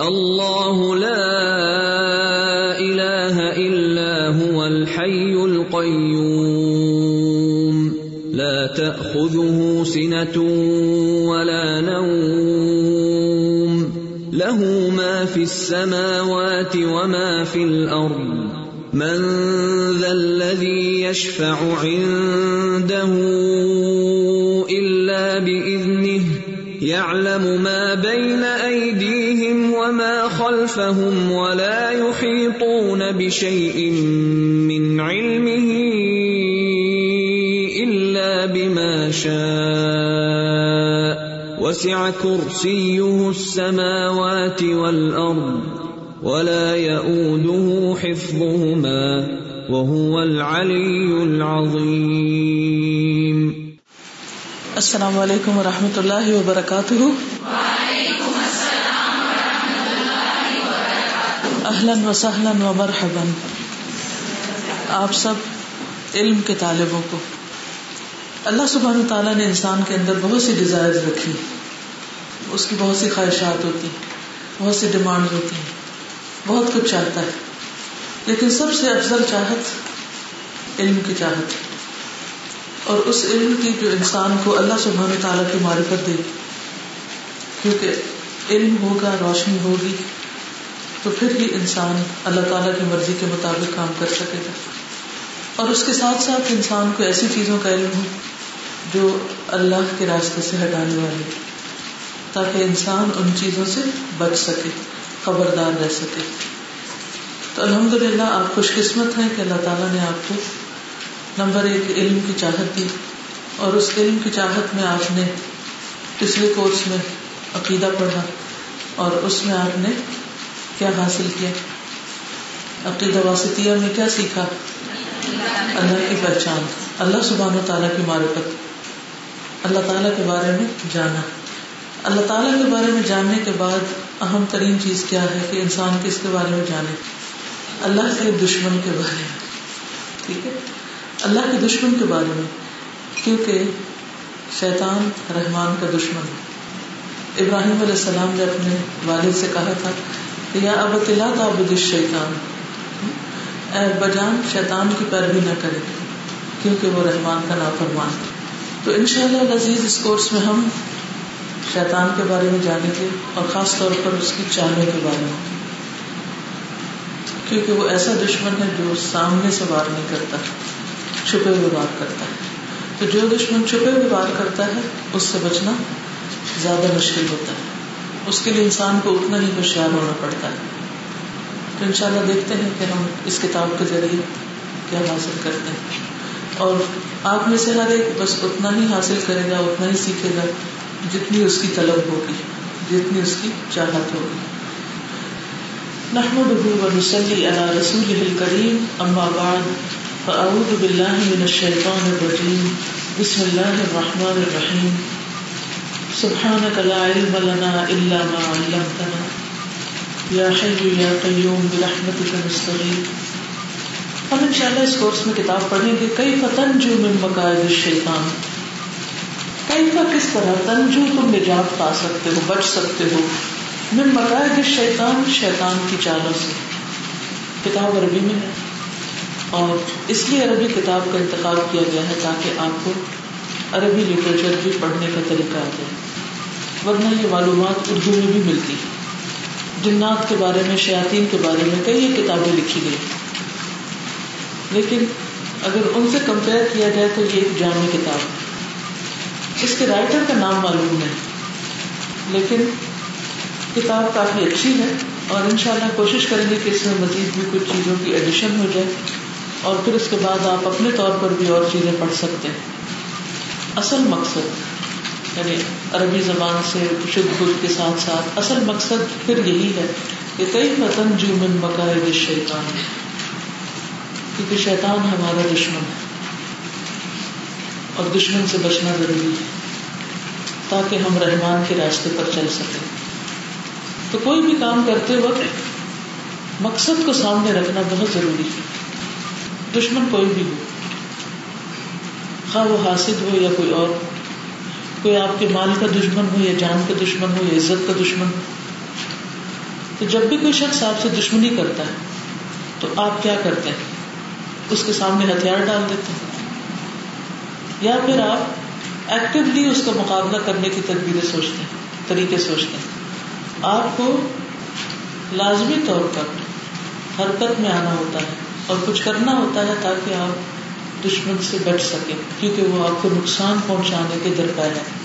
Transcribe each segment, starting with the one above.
الله لا اله الا هو الحي القيوم لا تاخذه سنه ولا نوم له ما في السماوات وما في الارض من ذا الذي يشفع عنده الا باذنه يعلم ما بين خلفهم ولا يحيطون بشيء من علمه الا بما شاء وسع كرسيه السماوات والارض ولا يئوده حفظهما وهو العلي العظيم السلام علیکم ورحمۃ اللہ وبرکاتہ۔ اہلاً و سہلاً و مرحبا آپ سب علم کے طالبوں کو۔ اللہ سبحانہ تعالیٰ نے انسان کے اندر بہت سی ڈیزائر رکھی۔ اس کی بہت سی خواہشات ہوتی بہت سی ڈیمانڈ ہوتی ہیں۔ بہت کچھ چاہتا ہے۔ لیکن سب سے افضل چاہت علم کی چاہت۔ اور اس علم کی جو انسان کو اللہ سبحانہ تعالیٰ کی معرفت دے۔ کیونکہ علم ہوگا، روشنی ہوگی۔ تو پھر ہی انسان اللہ تعالیٰ کی مرضی کے مطابق کام کر سکے گا۔ اور اس کے ساتھ ساتھ انسان کو ایسی چیزوں کا علم ہو جو اللہ کے راستے سے ہٹانے والی تاکہ انسان ان چیزوں سے بچ سکے، خبردار رہ سکے۔ تو الحمد للہ آپ خوش قسمت ہیں کہ اللہ تعالیٰ نے آپ کو نمبر ایک علم کی چاہت دی، اور اس علم کی چاہت میں آپ نے پچھلے کورس میں عقیدہ پڑھا، اور اس میں آپ نے کیا حاصل کیا؟ عقیدہ واسطیہ میں کیا سیکھا؟ اللہ کی پہچان۔ اللہ سبحان و تعالیٰ کی معرفت۔ اللہ تعالیٰ کے بارے میں جانا۔ اللہ تعالیٰ کے بارے میں جاننے کے بعد اہم ترین چیز کیا ہے کہ انسان کس کے بارے میں جانے۔ اللہ کے دشمن کے بارے میں۔ ٹھیک ہے؟ اللہ کے دشمن کے بارے میں۔ کیونکہ شیطان رحمان کا دشمن ہے۔ ابراہیم علیہ السلام نے اپنے والد سے کہا تھا یا اب تلا تعبد شیطان۔ اے بجان شیطان کی پیروی نہ کرے، کیونکہ وہ رحمان کا نافرمان۔ تو ان شاء اللہ عزیز، اس کورس میں ہم شیطان کے بارے میں جانیں گے اور خاص طور پر اس کی چالوں کے بارے میں۔ کیونکہ وہ ایسا دشمن ہے جو سامنے سے وار نہیں کرتا، چھپے ہوئے وار کرتا ہے۔ تو جو دشمن چھپے ہوئے وار کرتا ہے، اس سے بچنا زیادہ مشکل ہوتا ہے۔ اس کے لیے انسان کو اتنا ہی ہوشیار ہونا پڑتا ہے۔ تو ان شاء اللہ دیکھتے ہیں کہ ہم اس کتاب کے ذریعے کیا حاصل کرتے ہیں۔ اور آپ میں سے ہر ایک بس اتنا ہی حاصل کرے گا، اتنا ہی سیکھے گا جتنی اس کی طلب ہوگی، جتنی اس کی چاہت ہوگی۔ نحمده ونصلي على رسوله الكريم، اما بعد، فاعوذ بالله من الشيطان الرجيم بسم الله الرحمن الرحيم سبحانك لا علم لنا الا ما علمتنا. يا حي يا قيوم، برحمتك نستغيث. ہم انشاءاللہ اس کورس میں کتاب پڑھیں گے کئی فتن جو من مقاعد الشیطان کئی کا کس طرح تنجو تم نجات پا سکتے ہو، بچ سکتے ہو؟ من مقاعد شیطان شیطان کی چالوں سے۔ کتاب عربی میں ہے۔ اور اس لیے عربی کتاب کا انتخاب کیا گیا ہے تاکہ آپ کو عربی لٹریچر بھی پڑھنے کا طریقہ آ جائے۔ ورنہ یہ معلومات اردو میں بھی ملتی جنات کے بارے میں، شیاطین کے بارے میں کئی کتابیں لکھی گئی۔ لیکن اگر ان سے کمپیئر کیا جائے تو یہ ایک جامع کتاب اس کے رائٹر کا نام معلوم ہے لیکن کتاب کافی اچھی ہے اور ان شاء اللہ کوشش کریں گے کہ اس میں مزید بھی کچھ چیزوں کی ایڈیشن ہو جائے۔ اور پھر اس کے بعد آپ اپنے طور پر بھی اور چیزیں پڑھ سکتے ہیں۔ اصل مقصد یعنی عربی زبان سے شدھ بدھ کے ساتھ ساتھ۔ اصل مقصد پھر یہی ہے کہ کئی فتن جو من بقائے شیطان کیونکہ شیطان ہمارا دشمن ہے۔ اور دشمن سے بچنا ضروری ہے۔ تاکہ ہم رحمان کے راستے پر چل سکیں۔ تو کوئی بھی کام کرتے وقت مقصد کو سامنے رکھنا بہت ضروری ہے۔ دشمن کوئی بھی ہو۔ خواہ وہ حاصل ہو یا کوئی اور۔ کوئی آپ کے مال کا دشمن ہو یا جان کا دشمن ہو یا عزت کا دشمن ہو تو جب بھی کوئی شخص آپ سے دشمنی کرتا ہے، تو آپ کیا کرتے ہیں؟ اس کے سامنے ہتھیار ڈال دیتے ہیں۔ یا پھر آپ ایکٹیولی اس کا مقابلہ کرنے کی تدبیریں سوچتے ہیں، طریقے سوچتے ہیں۔ آپ کو لازمی طور پر حرکت میں آنا ہوتا ہے اور کچھ کرنا ہوتا ہے تاکہ آپ دشمن سے بچ سکے کیونکہ وہ آپ کو نقصان پہنچانے کے درکار ہے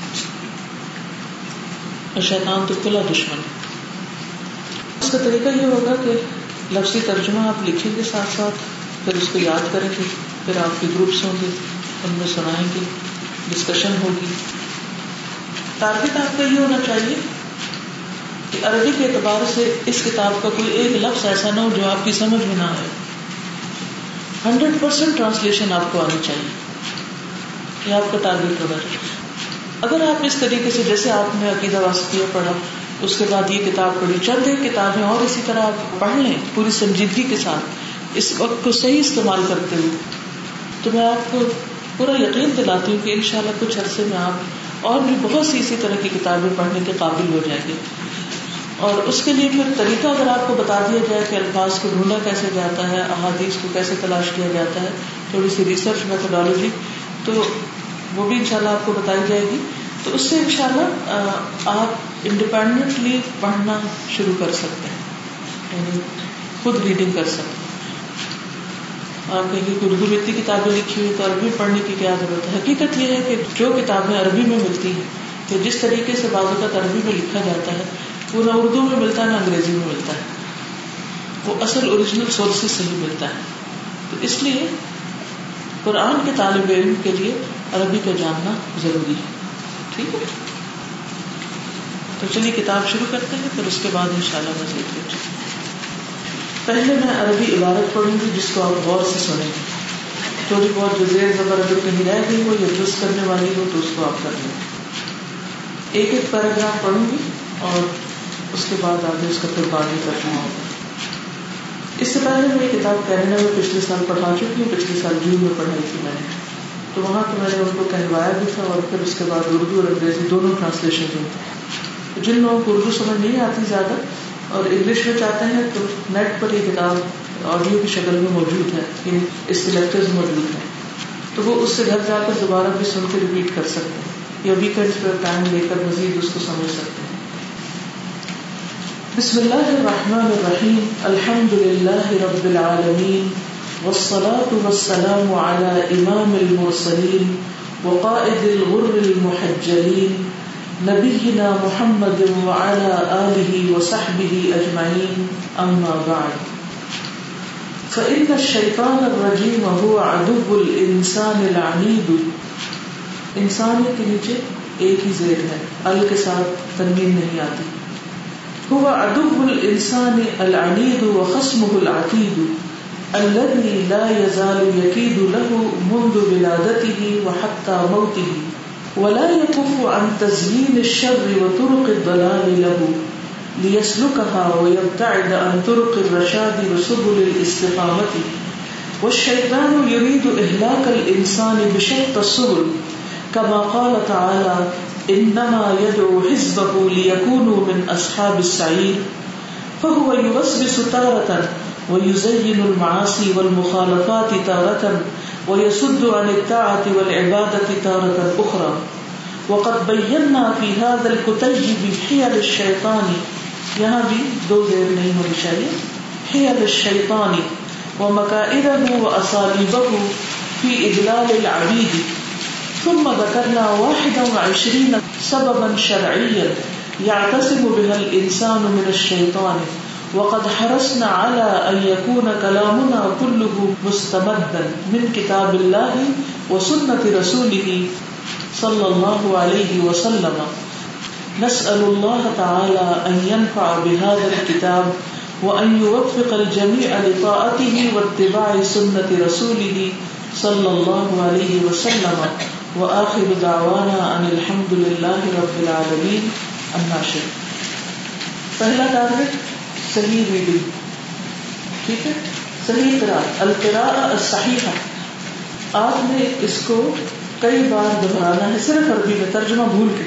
اور شیطان تو کلا دشمن اس کا طریقہ یہ ہوگا کہ لفظی ترجمہ آپ لکھیں گے ساتھ ساتھ، پھر اس کو یاد کریں گے، پھر آپ کے گروپس ہوں گے، ان میں سنائیں گے ڈسکشن ہوگی۔ ٹارگیٹ آپ کا یہ ہونا چاہیے کہ عربی کے اعتبار سے اس کتاب کا کوئی ایک لفظ ایسا نہ ہو جو آپ کی سمجھ میں نہ آئے۔ ہنڈریڈ پرسینٹ ٹرانسلیشن آپ کو آنی چاہیے۔ یہ آپ کا ٹارگیٹ ہوگا۔ اگر آپ اس طریقے سے جیسے آپ نے عقیدہ واسطیہ پڑھا، اس کے بعد یہ کتاب پڑھی، چند ایک کتابیں اور اسی طرح آپ پڑھ لیں پوری سنجیدگی کے ساتھ، اس وقت کو صحیح استعمال کرتے ہوئے، تو میں آپ کو پورا یقین دلاتی ہوں کہ ان شاء اللہ کچھ عرصے میں آپ اور بھی بہت سی اسی طرح کی کتابیں پڑھنے کے قابل ہو جائیں گے۔ اور اس کے لیے پھر طریقہ اگر آپ کو بتا دیا جائے کہ الفاظ کو ڈھونڈا کیسے جاتا ہے، احادیث کو کیسے تلاش کیا جاتا ہے، تھوڑی سی ریسرچ میتھڈالوجی تو وہ بھی انشاءاللہ آپ کو بتائی جائے گی۔ تو اس سے ان شاء اللہ آپ انڈیپینڈنٹلی پڑھنا شروع کر سکتے ہیں۔ یعنی خود ریڈنگ کر سکتے ہیں۔ آپ کہیں کہ اردو میں اتنی کتابیں لکھی ہوئی تو عربی پڑھنے کی کیا ضرورت ہے؟ حقیقت یہ ہے کہ جو کتابیں عربی میں ملتی ہیں، تو جس طریقے سے بعض اوقات عربی میں لکھا جاتا ہے، وہ نہ اردو میں ملتا ہے، نہ انگریزی میں ملتا ہے۔ وہ اصل اوریجنل سورسز سے ہی ملتا ہے۔ تو اس لیے قرآن کے طالب علم کے لیے عربی کا جاننا ضروری ہے۔ ٹھیک ہے؟ تو چلیے کتاب شروع کرتے ہیں، پھر اس کے بعد ان شاء اللہ مزید کچھ۔ پہلے میں عربی عبارت پڑھوں گی، جس کو آپ غور سے سنیں۔ تھوڑی بہت جو زیر زبر اگر کہیں رہ گئی ہو یا درست کرنے والی ہو، تو اس کو آپ کر لیں۔ ایک ایک پیراگراف پڑھوں گی اور اس کے بعد آگے اس کا پھر باقی کرنا ہوگا۔ اس سے پہلے میں یہ کتاب کینیڈا میں پچھلے سال پڑھا چکی ہوں، پچھلے سال جون میں پڑھائی تھی میں نے۔ تو وہاں تو میں نے ان کو کہلوایا بھی تھا اور پھر اس کے بعد اردو اور انگریزی دونوں ٹرانسلیشن ہوئی جن لوگوں کو اردو سمجھ نہیں آتی زیادہ اور انگلش میں چاہتے ہیں تو نیٹ پر یہ کتاب آڈیو کی شکل میں موجود ہے اس کے لیکچر موجود ہیں تو وہ اس سے گھر جا کر دوبارہ بھی سن کے ریپیٹ کر سکتے ہیں۔ یا ویکینڈ پہ ٹائم لے کر مزید اس کو سمجھ سکتے ہیں۔ بسم اللہ الرحمن الرحیم الحمد للہ رب العالمین والصلاة والسلام على امام المرسلین وقائد الغر المحجلین نبينا محمد وعلى آله وصحبه أجمعين، أما بعد. فإن الشيطان الرجيم هو عدو الإنسان العنيد. انسان کے نیچے ایک ہی زیر ہے، ال کے ساتھ تنوین نہیں آتی۔ هو عدو الانسان العنيد وخصمه العتيد. الذي لا يزال يكيد له منذ ولادته وحتى موته، ولا يكف عن تزيين الشر وطرق الضلال له، ليسلكها ويبتعد عن طرق الرشاد وسبل الاستقامة. والشيطان يريد إهلاك الإنسان بشتى السبل، كما قال تعالى إنما يدعو حزبه ليكونوا من أصحاب السعير، فهو يوسوس تارة ويزين المعاصي والمخالفات تارة ويسد عن الطاعة والعبادة تارة أخرى. وقد بينا في هذا الكتيب حيل الشيطان. یہاں بھی دو زیر نہیں ہونی چاہیے. حیل الشیطان ومكائده وأساليبه في إدلال العبيد. ثم ذكرنا واحدا وعشرين سببا شرعيا يعتصم بها الإنسان من الشيطان. وقد حرصنا على أن يكون كلامنا كله مستمدا من كتاب الله وسنة رسوله صلى الله عليه وسلم. نسأل الله تعالى أن ينفع بهذا الكتاب وأن يوفق الجميع لطاعته واتباع سنة رسوله صلى الله عليه وسلم. وآخر دعوانا أن الحمد لله رب العالمين. الناشر پہلا ٹارگیٹ صحیح ریڈنگ ٹھیک ہے؟ صحیح قرآن القراء الصحیح آپ نے اس کو کئی بار دہرانا ہے، صرف عربی میں، ترجمہ بھول کے.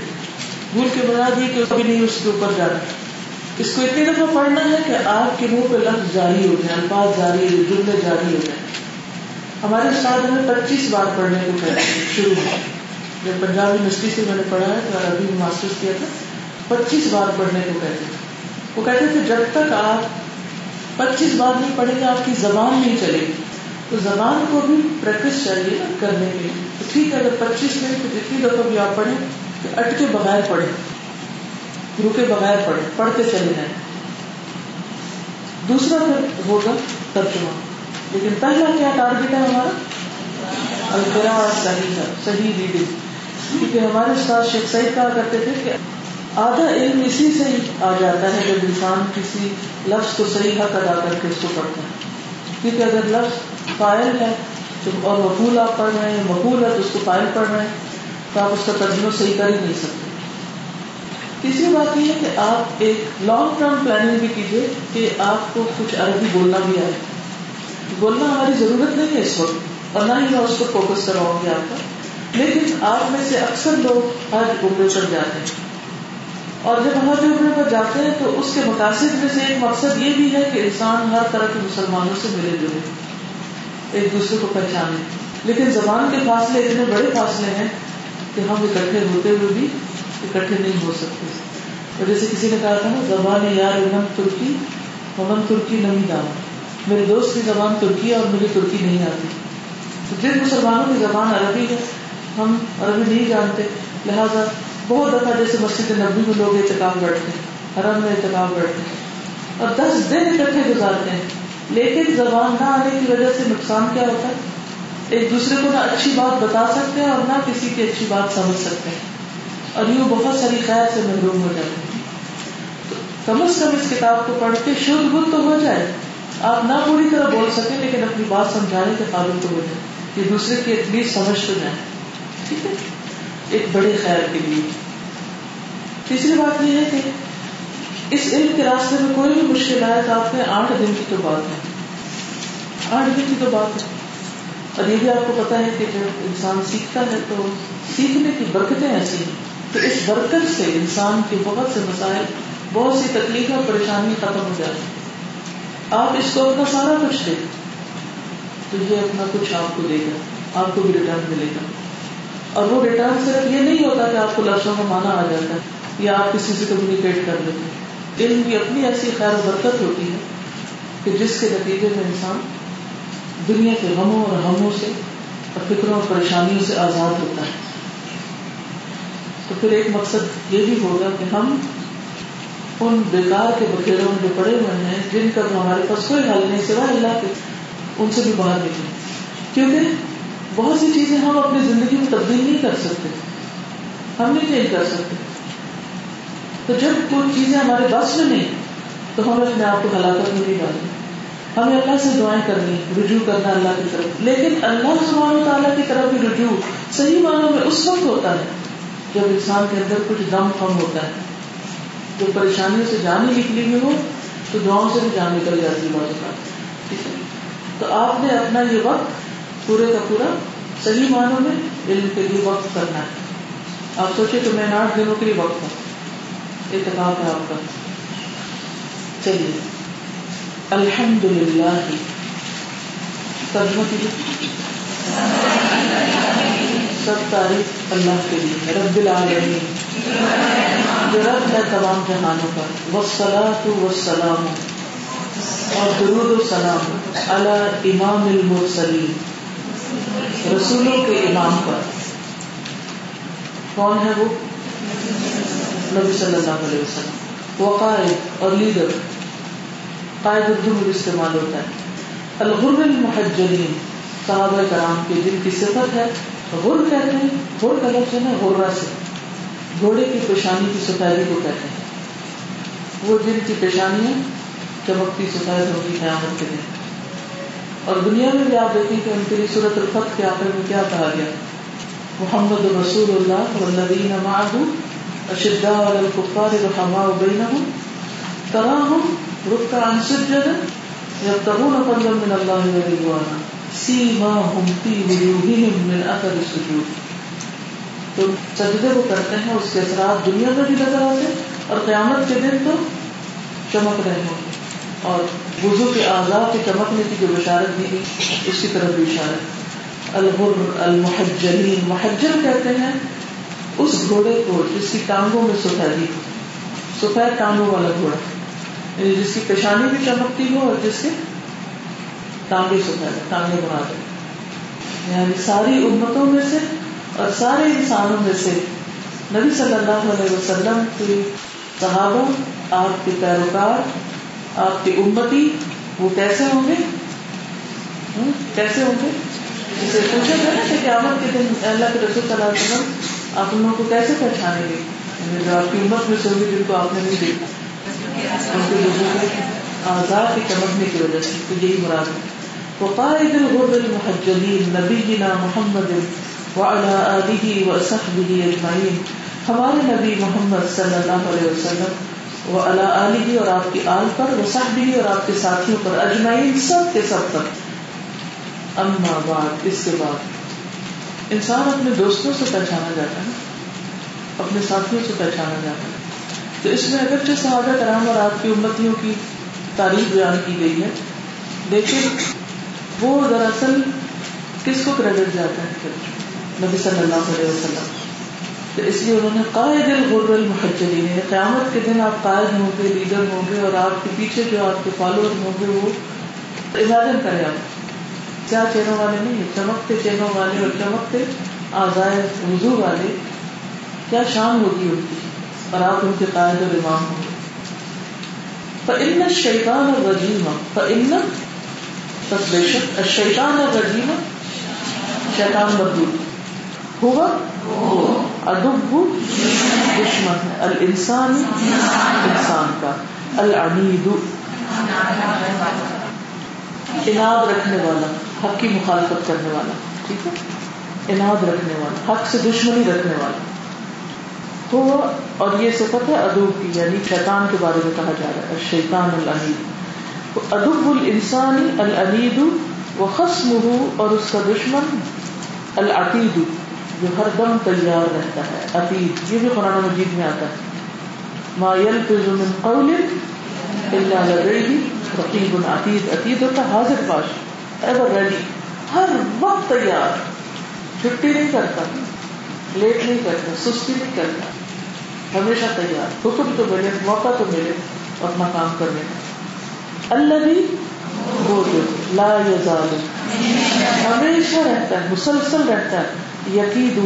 بھول کے بنا دی کہ کبھی نہیں اس کے اوپر جانا. اس کو اتنی دفعہ پڑھنا ہے کہ آپ کے منہ پہ لفظ جاری ہو جائے، الفاظ جاری ہو جملے جاری ہو جائیں ہمارے استاد ہمیں پچیس بار پڑھنے کو کہتے ہیں، شروع میں. جب پنجاب یونیورسٹی سے میں نے پڑھا ہے تو ابھی ماسٹر کیا تھا، پچیس بار پڑھنے کو کہتے تھے وہ کہتے تھے، جب تک آپ پچیس بار نہیں پڑھیں گے، آپ کی زبان نہیں چلے گی. تو زبان کو بھی پریکٹس چاہیے نا کرنے کے لیے۔ تو ٹھیک ہے، اگر پچیس منٹ تو جتنی دفعہ بھی آپ پڑھیں، تو اٹکے بغیر پڑھیں، رکے بغیر پڑھے پڑھتے چلے جائیں۔ دوسرا پھر ہوگا ترجمہ۔ لیکن پہلا کیا ٹارگیٹ ہے ہمارا؟ القرا صحیح ہے صحیح ریڈنگ کیونکہ ہمارے استاد شیخ سعید کہا کرتے تھے کہ آدھا علم اسی سے ہی آ جاتا ہے جب انسان کسی لفظ کو صحیح حق ادا کر کے اس کو پڑھتا ہے۔ کیونکہ اگر لفظ فائل ہے اور مقول آپ پڑھ رہے ہیں مقول ہے تو اس کو فائل پڑھ رہے ہیں، تو آپ اس کا ترجمہ صحیح کر ہی نہیں سکتے۔ تیسری بات یہ ہے کہ آپ ایک لانگ ٹرم پلاننگ بھی کیجیے کہ آپ کو کچھ عربی بولنا بھی آئے۔ بولنا ہماری ضرورت نہیں ہے اس وقت، اور نہ ہی میں اس پر فوکس کراؤں گی آپ کا۔ لیکن آپ میں سے اکثر لوگ حج عمرے پر جاتے ہیں۔ اور جب حج عمرے پر جاتے ہیں تو اس کے مقاصد میں سے ایک مقصد یہ بھی ہے کہ انسان ہر طرح کے مسلمانوں سے ملے جلے، ایک دوسرے کو پہچانے۔ لیکن زبان کے فاصلے اتنے بڑے فاصلے ہیں کہ ہم اکٹھے ہوتے ہوئے بھی اکٹھے نہیں ہو سکتے۔ اور جیسے کسی نے کہا تھا نا، زبان یار امن ترکی امن ترکی نہیں دام میرے دوست کی زبان ترکی ہے اور مجھے ترکی نہیں آتی۔ تو جن مسلمانوں کی زبان عربی ہے، ہم عربی نہیں جانتے۔ لہٰذا بہت دفعہ جیسے مسجد نبی میں لوگ احتکاب بیٹھتے ہیں، حرم میں احتکاب بیٹھتے ہیں۔ اور دس دن اکٹھے گزارتے ہیں۔ لیکن زبان نہ آنے کی وجہ سے نقصان کیا ہوتا ہے؟ ایک دوسرے کو نہ اچھی بات بتا سکتے ہیں اور نہ کسی کی اچھی بات سمجھ سکتے ہیں۔ اور یوں بہت ساری خیر سے محروم ہو جاتے ہیں۔ کم از کم اس کتاب کو پڑھ کے شدھ بدھ تو ہو جائے۔ آپ نہ پوری طرح بول سکیں، لیکن اپنی بات سمجھانے کے قابل تو ہو جائے۔ کہ دوسرے کی اتنی سمجھ تو جائے۔ ٹھیک ہے؟ ایک بڑے خیر کے لیے۔ تیسری بات یہ ہے کہ اس علم کے راستے میں کوئی بھی مشکل آئے تو آپ نے آٹھ دن کی تو بات ہے۔ آٹھ دن کی تو بات ہے۔ اور یہ بھی آپ کو پتا ہے کہ جب انسان سیکھتا ہے تو سیکھنے کی برکتیں ایسی ہیں۔ تو اس برکت سے انسان کے بہت سے مسائل، بہت سی تکلیف اور پریشانی ختم ہو جاتی آپ اس کو اپنا سارا کچھ دے تو یہ اپنا کچھ آپ کو دے گا۔ آپ کو بھی ریٹرن ملے گا۔ اور وہ ریٹرن صرف یہ نہیں ہوتا کہ آپ کو لفظوں کا مانا آ جاتا ہے یا آپ کسی سے کمیونیکیٹ کر لیتے ہیں۔ علم کی اپنی ایسی خیر برکت ہوتی ہے کہ جس کے نتیجے میں انسان دنیا کے غموں اور ہموں سے اور فکروں اور پریشانیوں سے آزاد ہوتا ہے۔ تو پھر ایک مقصد یہ بھی ہوگا کہ ہم ان بیکار کے بکیروں میں جو پڑے ہوئے ہیں، جن کا ہمارے پاس کوئی حل نہیں سوائے اللہ کے، ان سے بھی باہر نکلے کیونکہ بہت سی چیزیں ہم اپنی زندگی میں تبدیل نہیں کر سکتے۔ ہم نہیں چینج کر سکتے۔ تو جب کوئی چیزیں ہمارے بس میں نہیں، تو ہم اپنے آپ کو ہلاکت میں نہیں ڈالیں۔ ہمیں اللہ سے دعائیں کرنی، رجوع کرنا اللہ کی طرف۔ لیکن اللہ سبحانہ تعالیٰ کی طرف بھی رجوع صحیح معنوں میں اس وقت ہوتا ہے جب انسان کے اندر کچھ دم کم ہوتا ہے۔ جو پریشانیوں سے جان نکلی ہوئی ہو، تو دعاؤں سے بھی جان نکل جاتی ہے ٹھیک ہے۔ تو آپ نے اپنا یہ وقت پورے کا پورا صحیح معنوں میں علم کے لیے وقت کرنا ہے۔ آپ سوچے تو میں آٹھ دنوں کے لیے وقت ہوں۔ اتفاق ہے آپ کا۔ چلیے۔ الحمد للہ ترجمہ کیجیے۔ سب تعریف اللہ کے لیے رب العالمین۔ جو رب ہے تمام جہانوں کا وسلاۃ وسلام اور درود و سلام۔ اللہ امام المرسلین۔ رسولوں کے امام پر۔ کون ہے وہ؟ نبی صلی اللہ علیہ وسلم۔ وہ قائد اور لیڈر۔ قائد اردو استعمال ہوتا ہے۔ الغر المحجلین صحابہ کرام کے جن کی صفت ہے۔ غر کہتے ہیں غر کا لفظ ہے غرہ سے۔ گھوڑے کی پیشانی کی سفیدی کو کہتے ہیں۔ وہ جن کی پیشانی ہے چمکتی سفید ہوگی قیامت کے دن۔ اور دنیا میں بھی آپ دیکھیں کہ ان کے لیے صورت الفت کے آخر میں کیا کہا گیا؟ محمد رسول اللہ والذین معه اشداء علی الکفار رحماء بینہم، تراہم رکعا سجدا یبتغون فضلا من اللہ ورضوانا سجدے وہ کرتے ہیں اس کے اثرات دنیا میں بھی نظر آتے اور قیامت کے دن تو چمک رہے ہوں۔ گے اور وضو کے آزاد کے چمکنے کی جو بشارت دی گئی، اس کی طرف بھی اشارت البر المحجلین، محجل کہتے ہیں، اس گھوڑے کو جس کی ٹانگوں میں سفیدی سفید ٹانگوں والا گھوڑا۔ یعنی جس کی پیشانی بھی چمکتی ہو اور جس کے ٹانگے سفید ٹانگے بنا دے یعنی ساری امتوں میں سے اور سارے انسانوں میں سے نبی صلی اللہ علیہ وسلم کے صحابہ، آپ کے پیروکار آپ کی امتی، وہ کیسے ہوں گے؟ کیسے ہوں گے؟ جسے پوچھا گیا نا کہ قیامت کے دن اللہ کے رسول صلی اللہ علیہ وسلم آپ ان لوگوں کو کیسے پہچانیں گے؟ جو آپ کی، امت میں سے ہوگی جن کو آپ نے نہیں دیکھا۔ ان کے لوگوں کے آزاد کی چمکنے کی وجہ سے، تو یہی مراد ہے۔ وقائد الغر المحجلین، نبینا محمد وعلى آلہ وصحبہ اجمعین۔ ہمارے نبی محمد صلی اللہ علیہ وسلم وہ اللہ علی اور آپ کی آل پر، وہ سب بھی اور آپ کے ساتھیوں پر اجمعین، سب کے سب پر۔ اما بعد، اس کے بعد۔ انسان اپنے دوستوں سے پہچانا جاتا ہے، اپنے ساتھیوں سے پہچانا جاتا ہے۔ تو اس میں اگرچہ صحابہ کرام اور آپ کی امتیوں کی تعریف بیان کی گئی ہے، لیکن وہ دراصل کس کو کریڈٹ جاتا ہے؟ نبی صلی اللہ علیہ وسلم۔ تو اس لیے انہوں نے قائد الغر المحجلین یعنی قیامت کے دن آپ قائد ہوں گے، لیڈر ہوں گے اور آپ کے پیچھے جو آپ کے فالوور ہوں گے، وہ امیجن کرے آپ۔ کیا چہروں والے نہیں چمکتے چہروں والے اور چمکتے آزائے وضو والے۔ کیا شان ہوگی ان کی؟ اور آپ ان کے قائد اور امام ہوں گے۔ فإن الشیطان الرجیم فإن پس بے شک الشیطان الرجیم شیطان مردود ہوا۔ ادب دشمن ہے الانسان انسان کا العنید اناد رکھنے والا، حق کی مخالفت کرنے والا، ٹھیک ہے؟ اناد رکھنے والا، حق سے دشمنی رکھنے والا۔ ہوا اور یہ صفت ہے ادب کی یعنی شیطان کے بارے میں کہا جا رہا ہے شیطان العنید ادب الانسانی العنید و خسم اور اس کا دشمن العقید۔ جو ہر دم تیار رہتا ہے عتیب یہ بھی قرآن مجید میں آتا ہے۔ ما يلفظ من قول الا لديه رقیب عتید عتید ہوتا حاضر باش ایور ریڈی ہر وقت تیار۔ چھٹی نہیں کرتا لیٹ نہیں کرتا، سستی نہیں کرتا، ہمیشہ تیار۔ حکم تو ملے، موقع تو ملے، اپنا کام کرنے کا اللہ بھی وہ جو لا یزال ہمیشہ رہتا ہے، مسلسل رہتا ہے۔ یقید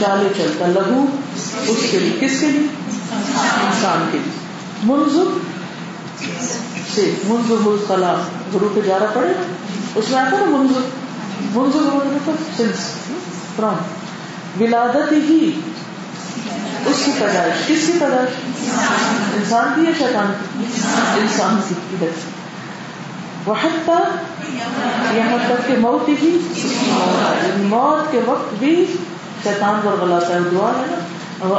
چالے چلتا، لہو اس کے لیے کس کے لیے؟ انسان کے لیے۔ منظر سے منظر ملخلا گرو پہ جارا پڑے۔ نا اس میں آتا نا منظر منظر مطلب سنس فرام ولادت ہی اس کی پیدائش، کس کی پیدائش؟ انسان کی یا شیطان کی؟ انسان کی۔ پیدائش وحتہ یہاں تک کہ موت ہی موت کے وقت بھی شیطان پر غلاتا ہے دعا ہے۔ نا وہ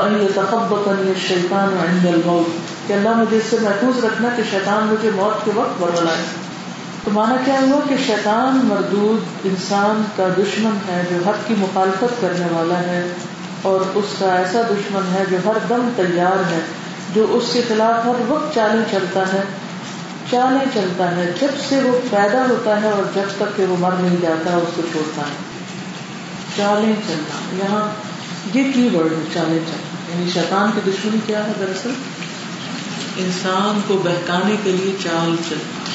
عند الموت۔ کہ اللہ مجھے اس سے محفوظ رکھنا کہ شیطان مجھے موت کے وقت برغلائے تو مانا کیا ہوا کہ شیطان مردود انسان کا دشمن ہے جو حق کی مخالفت کرنے والا ہے، اور اس کا ایسا دشمن ہے جو ہر دم تیار ہے، جو اس کے خلاف ہر وقت چالیں چلتا ہے۔ چالیں چلتا ہے؟ جب سے وہ پیدا ہوتا ہے اور جب تک کہ وہ مر نہیں جاتا، اس کو چھوڑتا ہے۔ چالیں چلنا، یہاں یہ کی ورڈ ہے، چالیں چلنا۔ یعنی شیطان کی دشمنی کیا ہے دراصل؟ انسان کو بہکانے کے لیے چال چلنا۔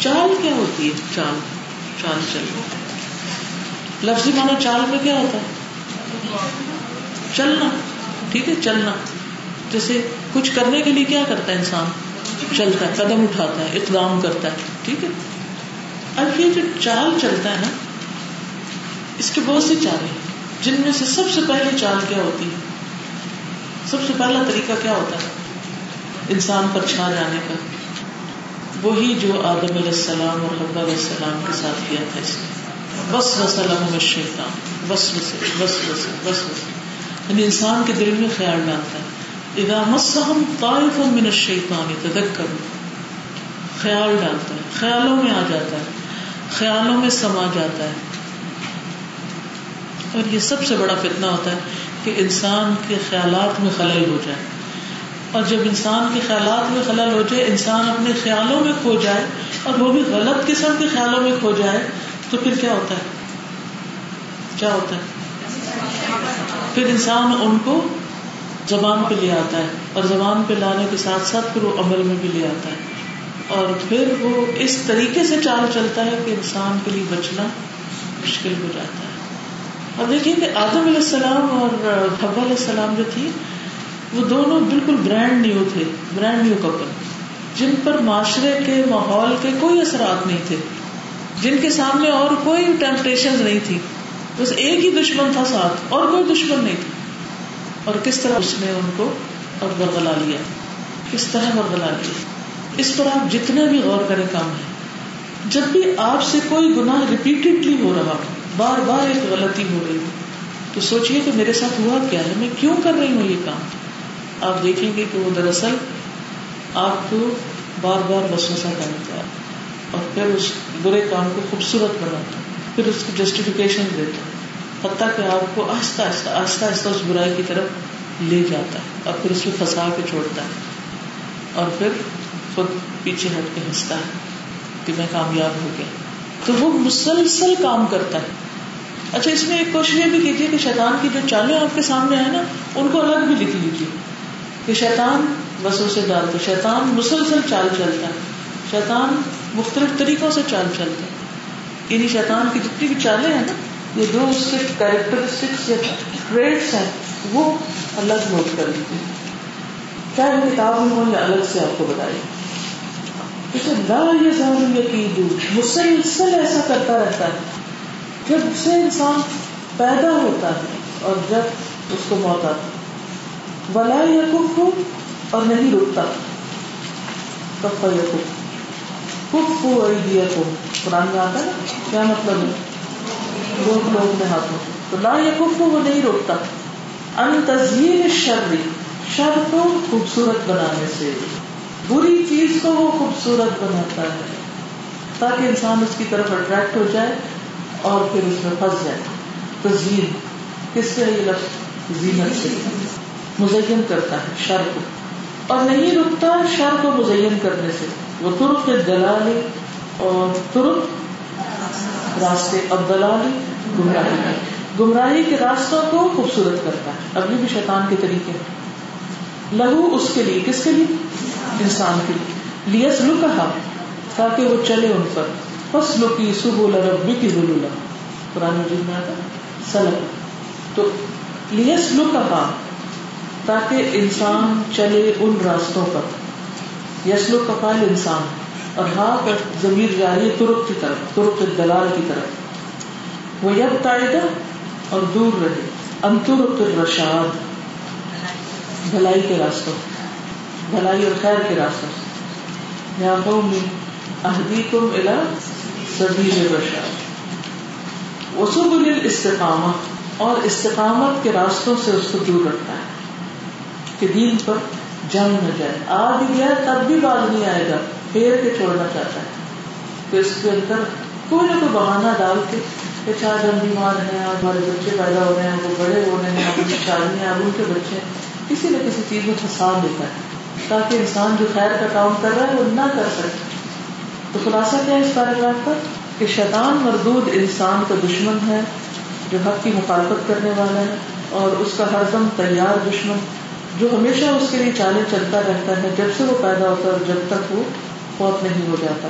چال کیا ہوتی ہے؟ چال چال چلنا۔ لفظی مانا چال میں کیا ہوتا ہے؟ چلنا، ٹھیک ہے، چلنا۔ جیسے کچھ کرنے کے لیے کیا کرتا ہے انسان؟ چلتا ہے، قدم اٹھاتا ہے، اقدام کرتا ہے، ٹھیک ہے؟ اب یہ جو چال چلتا ہے نا، اس کے بہت سی چالیں جن میں سے سب سے پہلے چال کیا ہوتی ہے؟ سب سے پہلا طریقہ کیا ہوتا ہے؟ انسان پر چھا جانے کا۔ وہی جو آدم علیہ السلام اور حبا علیہ السلام کے ساتھ کیا تھا اس نے۔ بس وسلم شیطان بس بس بس بس بس بس یعنی انسان کے دل میں خیال ڈالتا ہے۔ اذا مسهم طائف من الشیطان تذکر، خیال ڈالتا ہے، خیالوں میں آ جاتا ہے، خیالوں میں سما جاتا ہے۔ اور یہ سب سے بڑا فتنہ ہوتا ہے کہ انسان کے خیالات میں خلل ہو جائے۔ اور جب انسان کے خیالات میں خلل ہو جائے، انسان اپنے خیالوں میں کھو جائے اور وہ بھی غلط قسم کے خیالوں میں کھو جائے، تو پھر کیا ہوتا ہے؟ کیا ہوتا ہے؟ پھر انسان ان کو زبان پہ لے آتا ہے اور زبان پہ لانے کے ساتھ ساتھ پھر وہ عمل میں بھی لے آتا ہے۔ اور پھر وہ اس طریقے سے چال چلتا ہے کہ انسان کے لیے بچنا مشکل ہو جاتا ہے۔ اب دیکھیے کہ آدم علیہ السلام اور حبا علیہ السلام جو تھی، وہ دونوں بالکل برانڈ نیو تھے، برانڈ نیو کپل، جن پر معاشرے کے، ماحول کے کوئی اثرات نہیں تھے۔ جن کے سامنے اور کوئی ٹیمپٹیشن نہیں تھی۔ بس ایک ہی دشمن تھا ساتھ، اور کوئی دشمن نہیں تھا۔ اور کس طرح اس نے ان کو اور برگلا لیا؟ کس طرح برگلا لیا؟ اس پر آپ جتنا بھی غور کریں کام ہے۔ جب بھی آپ سے کوئی گناہ ریپیٹڈلی ہو رہا ہو بار بار ایک غلطی ہو رہی ہے تو سوچیے کہ میرے ساتھ ہوا کیا ہے؟ میں کیوں کر رہی ہوں یہ کام؟ آپ دیکھیں گے کہ وہ دراصل آپ کو بار بار وسوسہ کرتا ہے اور پھر اس برے کام کو خوبصورت بناتا پھر اس کی جسٹیفیکیشن دیتا حتیٰ کہ آپ کو آہستہ آہستہ آہستہ آہستہ اس برائی کی طرف لے جاتا ہے اور پھر اس میں پھنسا کے چھوڑتا ہے اور پھر خود پیچھے ہٹ کے ہنستا ہے کہ میں کامیاب ہو گیا۔ تو وہ مسلسل کام کرتا ہے۔ اچھا اس میں ایک کوشش یہ بھی کیجیے کہ شیطان کی جو چالیں آپ کے سامنے آئے نا، ان کو الگ بھی لکھ لیجیے۔ کہ شیطان بسوں سے ڈالتے شیطان مسلسل چال چلتا ہے، شیطان مختلف طریقوں سے چال چلتا ہے۔ یعنی شیطان کی جتنی بھی چالیں ہیں نا یہ جو اس کے کیریکٹرسٹکس یا ٹریٹس ہیں، وہ الگ نوٹ کر لیجیے چاہے وہ کتاب میں ہو یا الگ سے آپ کو بتائیے لا یہ یقین مسلسل ایسا کرتا رہتا ہے۔ جب سے انسان پیدا ہوتا ہے اور جب اس کو موت آتی ولا یقف کو اور نہیں رکتا۔ کفا یقف کف کو دیا کو قرآن میں آتا ہے کیا مطلب ہے؟ روک لوگ میں ہاتھوں تو لا یقف کو وہ نہیں روکتا۔ ان تزہیر شر شر کو خوبصورت بنانے سے۔ بری چیز کو وہ خوبصورت بناتا ہے۔ تاکہ انسان اس کی طرف اٹریکٹ ہو جائے اور پھر اس میں پھنس جائے۔ تزئین کس سے یہ لفظ؟ زینت سے۔ مزین کرتا ہے شر کو۔ اور نہیں رکتا شر کو مزین کرنے سے۔ وہ ترک دلالی اور ترک راستے اب دلالی گمراہی گمراہی کے راستوں کو خوبصورت کرتا ہے۔ ابھی بھی شیطان کے طریقے لہو اس کے لیے کس کے لیے؟ انسان کے لیے۔ لیس لو کہا تاکہ وہ چلے ان پر۔ فصل کی سبول ربی کی ذلولہ قرآن مجید میں آتا سلم تو لیس لو کہا تاکہ انسان چلے ان راستوں پر۔ یسلو کفال انسان۔ اور ہاں پر ضمیر جاری ترک کی طرف، ترک دلال کی طرف۔ وہ یب تائدہ اور دور رہے۔ انترک رشاد بھلائی کے راستوں۔ بھلائی اور خیر کے راستوں۔ یا قوم اہدی کم الا سبیل رشاد وسبل الاستقامت اور استقامت کے راستوں سے اس کو دور رکھتا ہے۔ کہ دین پر جنگ نہ جائے۔ آ بھی گیا تب بھی باز نہیں آئے گا۔ پھیر کے چھوڑنا چاہتا ہے۔ تو اس کے اندر کوئی نہ کوئی بہانا ڈال کے کہ چار ہم بیمار ہیں آج ہمارے بچے پیدا ہو رہے ہیں، وہ بڑے ہو رہے ہیں اب ان کی شادی ہیں اب ان کے بچے کسی نہ کسی چیز میں پھنسا دیتا ہے۔ تاکہ انسان جو خیر کا کام کر رہا ہے، وہ نہ کر سکے۔ تو خلاصہ کیا ہے اس پیراگراف کا کہ شیطان مردود انسان کا دشمن ہے، جو حق کی مخالفت کرنے والا ہے، اور اس کا ہر دم تیار دشمن، جو ہمیشہ اس کے لیے چالے چلتا رہتا ہے۔ جب سے وہ پیدا ہوتا ہے اور جب تک وہ فوت نہیں ہو جاتا۔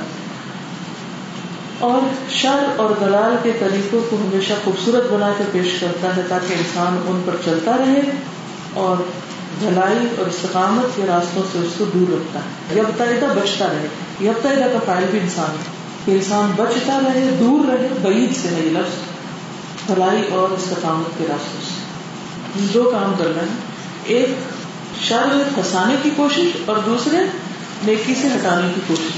اور شر اور دلال کے طریقوں کو ہمیشہ خوبصورت بنا کے پیش کرتا ہے تاکہ انسان ان پر چلتا رہے اور بھلائی اور استقامت کے راستوں سے اس کو دور رکھتا ہے۔ یب تعدہ بچتا رہے۔ یب تعدہ کا فائل بھی انسان ہے۔ کہ انسان بچتا رہے، دور رہے، بعید سے نہیں لفظ۔ بھلائی اور استقامت کے راستوں سے۔ دو کام کر رہے ہیں ایک، شر پھنسانے کی کوشش اور دوسرے نیکی سے ہٹانے کی کوشش۔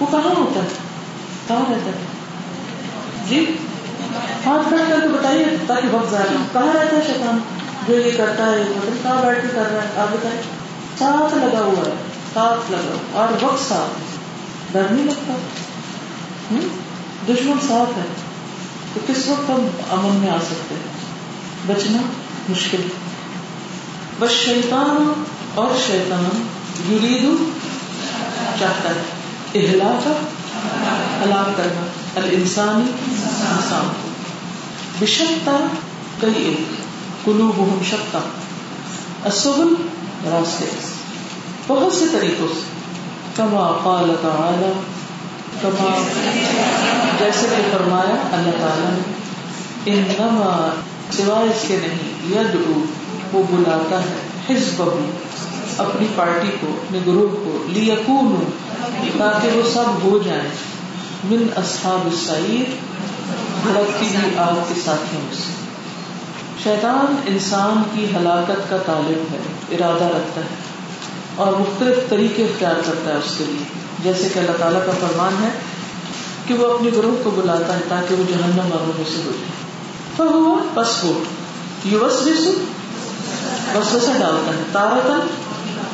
وہ کہاں ہوتا ہے؟ کہاں رہتا ہے؟ جی؟ ہاتھ کھڑا کر کے بتائیے تاکہ وقت ضائع کہاں رہتا ہے شیطان؟ جو یہ کرتا ہے مطلب کہاں بیٹھ کے کر رہا ہے؟ آپ بتائیں ساتھ لگا ہوا ہے۔ ساتھ لگا۔ ہوا اور وقت ساتھ ڈر نہیں لگتا؟ دشمن ساتھ ہے۔ تو کس وقت ہم امن میں آ سکتے ہیں؟ بچنا مشکل۔ بس شیطان اور شیطان یرید چاہتا ہے اہلا کا ہلاک کرنا۔ الانسانی انسان۔ کو بشکتا کئی ایک کلو بہم شکتا السبل راستے۔ بہت سے طریقوں سے۔ کما قال تعالی۔ کما جیسے کہ فرمایا اللہ تعالیٰ نے۔ انما سوائے اس کے نہیں، یدعو، وہ بلاتا ہے۔ حزب اپنی پارٹی کو، اپنے گروہ کو لیکون تاکہ وہ سب ہو جائیں۔ من اصحاب السعیر بھڑکتی ہوئی آگ کے ساتھیوں سے۔ شیطان انسان کی ہلاکت کا طالب ہے، ارادہ رکھتا ہے، اور مختلف طریقے اختیار کرتا ہے اس کے لیے۔ جیسے کہ اللہ تعالیٰ کا فرمان ہے کہ وہ اپنے گروہ کو بلاتا ہے تاکہ وہ جہنم والوں میں سے ہو جائے۔ تو ہوا بس ہو۔ یوس وسوسہ ڈالتا ہے تارتن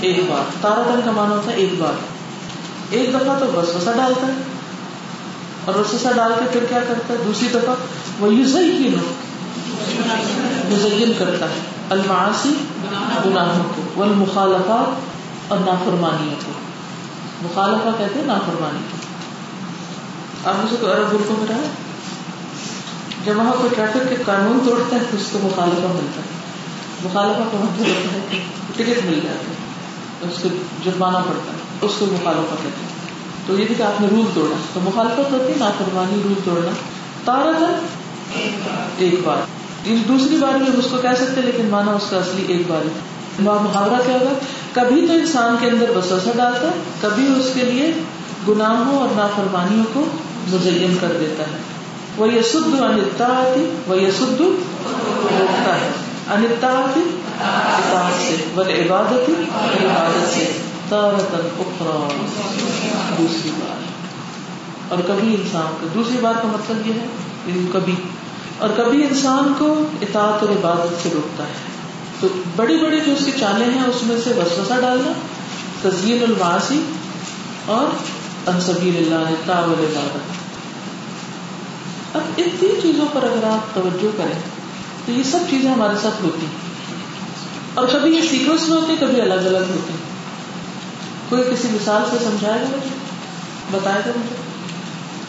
ایک بار۔ تارتن کا مانا ہوتا ہے ایک بار۔ ایک دفعہ تو بس وسا ڈالتا ہے۔ اور وسوسہ ڈال کے پھر کیا کرتا ہے؟ دوسری دفعہ وہ یوزئی کی نو مزین کرتا ہے۔ المعاصی گناہوں کو۔ والمخالفات اور نافرمانیوں کو۔ مخالفہ کہتے ہیں نافرمانی کو۔ آپ مجھے کوئی عرب ملکوں میں رہا جب وہاں کوئی ٹریفک کے قانون توڑتا ہے تو اس کو مخالفہ ملتا ہے۔ مخالفہ کا مطلب ہے؟ کہ ٹکٹ مل جاتا ہے۔ اس کو جرمانہ پڑتا ہے، اس کو مخالفہ کہتے ہیں تو یہ کہ آپ نے رول توڑا تو مخالفت ہوتی ہے، نافرمانی، رول توڑنا تارا تھا ایک بار۔ یعنی دوسری بار بھی اس کو کہہ سکتے لیکن مانا اس کا اصلی ایک بار محاورہ کیا ہوگا؟ کبھی تو انسان کے اندر بسوسا ڈالتا ہے، کبھی اس کے لیے گناہوں اور نافرمانیوں کو مزین کر دیتا ہے۔ وہ یہ سدھ انتا وہ یہ سدھ روکتا ہے انتا اطاعت سے بل عبادت عبادت سے تارتن اخرا دوسری بار اور کبھی انسان کو دوسری بار کا مطلب یہ ہے یعنی کبھی۔ اور کبھی انسان کو اطاعت اور عبادت سے روکتا ہے۔ تو بڑی بڑی جو اس کی چالیں ہیں، اس میں سے وسوسہ ڈالنا تزین الماسی اور انصبیل اللہ یعنی تعاول عبادت اب ان تین چیزوں پر اگر آپ توجہ کریں تو یہ سب چیزیں ہمارے ساتھ ہوتی ہیں۔ اور کبھی یہ سیکوینس میں ہوتی کبھی الگ الگ ہوتی کوئی کسی مثال سے سمجھائے گا مجھے؟ بتائے گا مجھے؟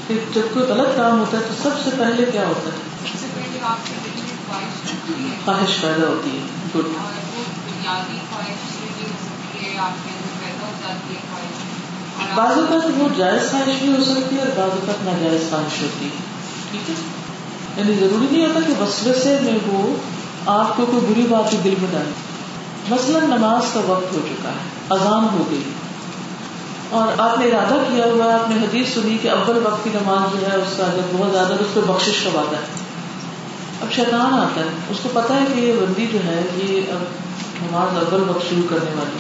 کہ جب کوئی غلط کام ہوتا ہے تو سب سے پہلے کیا ہوتا ہے؟ خواہش پیدا ہوتی ہے۔ گڈ بعض اوقات وہ جائز خواہش بھی ہو سکتی ہے اور بعض اوقات ناجائز خواہش ہوتی ہے۔ ٹھیک ہے؟ یعنی ضروری نہیں ہوتا کہ وسوسے میں وہ آپ کو کوئی بری بات دل میں ڈالے مثلاً نماز کا وقت ہو چکا ہے، اذان ہو گئی۔ اور آپ نے ارادہ کیا ہوا ہے آپ نے حدیث سنی کہ اول وقت کی نماز جو ہے، اس کا اگر بہت زیادہ اس پہ بخش کا وعدہ ہے۔ اب شیطان آتا ہے۔ اس کو پتا ہے کہ یہ بندی جو ہے، یہ اب نماز اول وقت شروع کرنے والی۔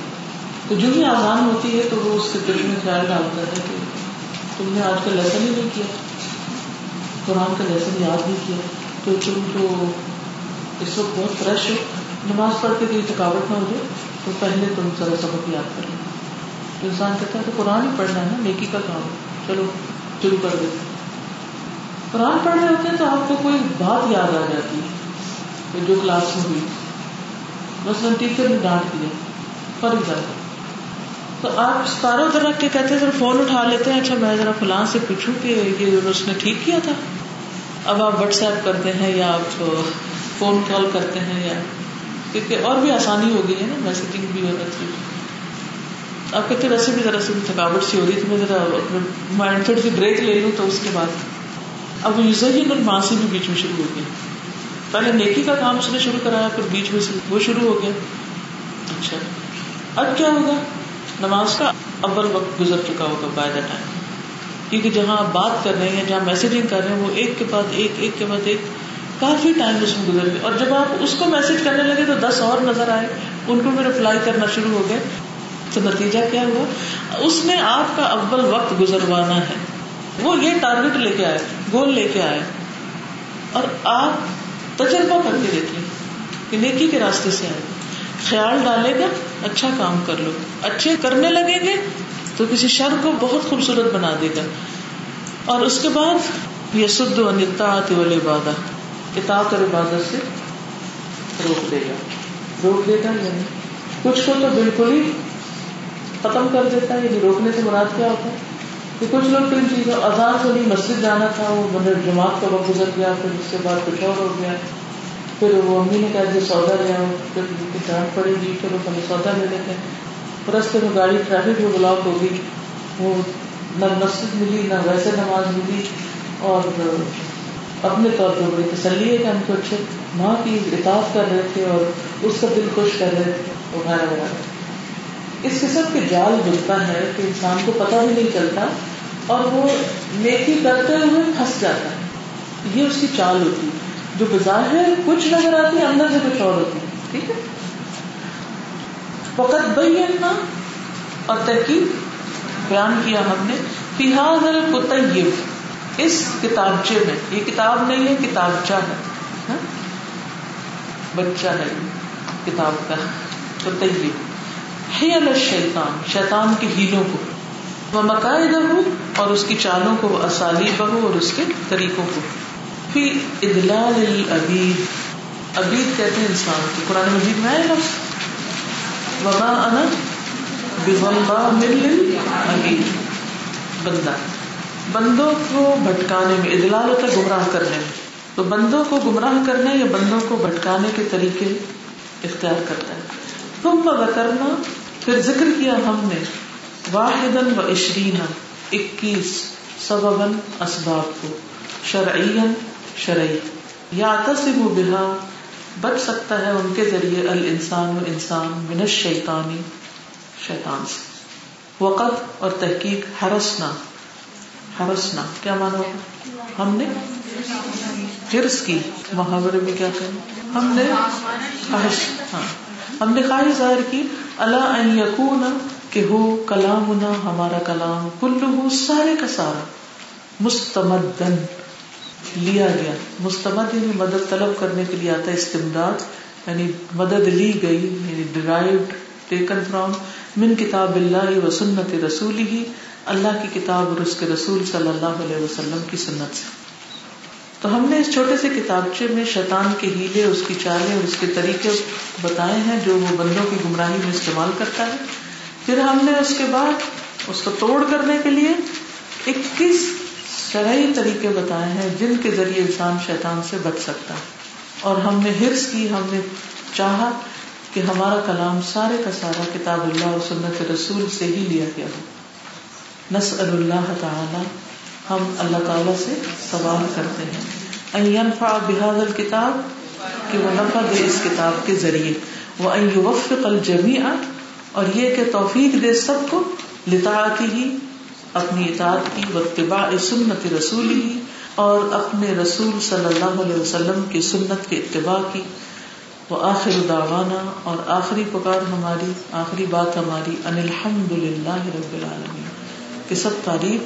تو جو بھی آسان ہوتی ہے تو وہ اس کے دل میں خیال ڈالتا ہے کہ تم نے آج کل لیسن ہی نہیں کیا۔ قرآن کا لیسن یاد نہیں کیا۔ تو تم اس وقت بہت فریش ہو۔ نماز پڑھ کے کوئی تھکاوٹ نہ ہو جائے، تو پہلے تم ذرا سبق یاد کر لو انسان کہتا ہے تو قرآن ہی پڑھنا ہے نا، نیکی کا کام۔ چلو، شروع کر دیتے قرآن پڑھ رہے ہوتے ہیں تو آپ کو کوئی بات یاد آ جاتی ہے، جو کلاس میں ہوئی۔ مثلاً ٹیچر نے ڈانٹ دیا فرق زیادہ تو آپ ستاروں طرح کے کہتے ہیں فون اٹھا لیتے ہیں۔ اچھا میں ذرا فلاں سے پوچھوں کہ یہ اس نے ٹھیک کیا تھا؟ اب آپ واٹس ایپ کرتے ہیں یا آپ فون کال کرتے ہیں یا کیونکہ اور بھی آسانی ہو گئی ہے نا میسجنگ بھی ہو رہی تھی آپ کہتے ویسے بھی ذرا سی تھکاوٹ سی ہو رہی تھی میں ذرا اپنے مائنڈ تھوڑی سی بریک لے لوں تو اس کے بعد۔ اب یوزین اور ماسی بھی بیچ میں شروع ہو گئی پہلے نیکی کا کام اس نے شروع کرایا، پھر بیچ میں سے وہ شروع ہو گیا۔ اچھا اب کیا ہوگا؟ نماز کا اول وقت گزر چکا ہوگا بائی دا ٹائم کیونکہ جہاں آپ بات کر رہے ہیں، جہاں میسجنگ کر رہے ہیں، وہ ایک کے بعد ایک ایک کے بعد ایک کافی ٹائم اس میں گزر گیا. اور جب آپ اس کو میسج کرنے لگے تو دس اور نظر آئے. ان کو بھی رپلائی کرنا شروع ہو گئے. تو نتیجہ کیا ہوا؟ اس نے آپ کا اول وقت گزروانا ہے. وہ یہ ٹارگیٹ لے کے آئے گول لے کے آئے. اور آپ تجربہ کر کے دیکھیں کہ نیکی کے راستے سے آئے. خیال ڈالے گا اچھا کام کر لو اچھے کرنے لگیں گے تو کسی شر کو بہت خوبصورت بنا دے گا۔ اور اس کے بعد یہ سد و نتاط عبادت اطاعت اور عبادت سے روک دے گا۔ روک دے گا یعنی کچھ کو تو بالکل ہی ختم کر دیتا ہے یعنی روکنے سے مراد کیا ہوتا ہے؟ کہ کچھ لوگ تو چیزوں اذان سے نہیں مسجد جانا تھا، وہ مطلب جماعت کا وقت گزر گیا، پھر اس کے بعد کچھ اور ہو گیا۔ پھر وہ امی نے کہا، جو سودا لیا پھر ڈانٹ پڑے گی، پھر وہ ہمیں سودا لے لیتے ہیں۔ رستے میں گاڑی ٹریفک میں بلاک ہو گئی وہ نہ مسجد ملی، نہ ویسے نماز ملی، اور اپنے طور پر بڑی تسلی ہے کہ ہم کچھ ماں کی اطاعت کر رہے تھے اور اس کا دل خوش کر رہے تھے وغیرہ وغیرہ اس قسم کے جال بنتا ہے کہ انسان کو پتہ بھی نہیں چلتا اور وہ نیکی کرتے ہوئے پھنس جاتا ہے۔ یہ اس کی چال ہوتی ہے۔ جو بظاہر کچھ نظر آتی ہے، اندر سے کچھ اور ہوتی ہے۔ ٹھیک ہے؟ فقط بینا اور تحقیق بیان کیا ہم نے فیحاد القطیب اس کتابچے میں، یہ کتاب نہیں ہے، کتابچہ ہے ہاں؟ بچہ ہے، کتاب کا قطیب شیطان شیطان کے ہیلوں کو۔ وہ مکائد ہو اور اس کی چالوں کو، وہ اسالی بہو اور اس کے طریقوں کو۔ فی ادلال العبید عبید کہتے ہیں انسان کی قرآن مجید میں آئے لفظ وما انا مل عبید بندہ. بندوں کو بھٹکانے میں ادلال ہوتا ہے گمراہ کرنے میں. تو بندوں کو گمراہ کرنے یا بندوں کو بھٹکانے کے طریقے اختیار کرتا ہے. تم کرنا پھر ذکر کیا ہم نے. واحد و عشرین اکیس سببن اسباب کو. شرعی شرعی. یا تصب بہا بچ سکتا ہے ان کے ذریعے الانسان و انسان من الشیطانی شیطان سے۔ وقت اور تحقیق ہرسنا ہرسنا، کیا مانا ہم نے ہرس کی۔ محاورے میں کیا کہیں ہم نے خواہش ہاں۔ ہم نے خواہش ظاہر کی۔ اللہ ان یقون کہ ہو کلام ہمارا کلام کلو سارے کا سارا، مستمدن۔ لیا گیا۔ مستمد یعنی مدد طلب کرنے کے لیے آتا ہے استمداد یعنی مدد لی گئی یعنی ڈرائیوڈ ٹیکن فرام من کتاب اللہ و سنت رسول ہی اللہ کی کتاب اور اس کے رسول صلی اللہ علیہ وسلم کی سنت سے۔ تو ہم نے اس چھوٹے سے کتابچے میں شیطان کے ہیلے، اس کی چالیں اور اس کے طریقے بتائے ہیں جو وہ بندوں کی گمراہی میں استعمال کرتا ہے۔ پھر ہم نے اس کے بعد اس کو توڑ کرنے کے لیے اکیس شرعی طریقے بتائے ہیں جن کے ذریعے انسان شیطان سے بچ سکتا ہے۔ اور ہم نے ہرس کی، ہم نے چاہا کہ ہمارا کلام سارے کا سارا کتاب اللہ اور سنت رسول سے ہی لیا گیا ہو۔ نس اللہ تعالی ہم اللہ تعالی سے سوال کرتے ہیں۔ بحاد الکتاب کہ وہ نفع دے اس کتاب کے ذریعے۔ وہ وفق الجمیع اور یہ کہ توفیق دے سب کو لطاعتی ہی اپنی اطاعت کی واتباع سنت رسول ہی اور اپنے رسول صلی اللہ علیہ وسلم کی سنت کے اتباع کی۔ وہ آخر دعوانا اور آخری پکار ہماری، آخری بات ہماری، ان الحمد للہ رب العالمین۔ کہ سب تعریف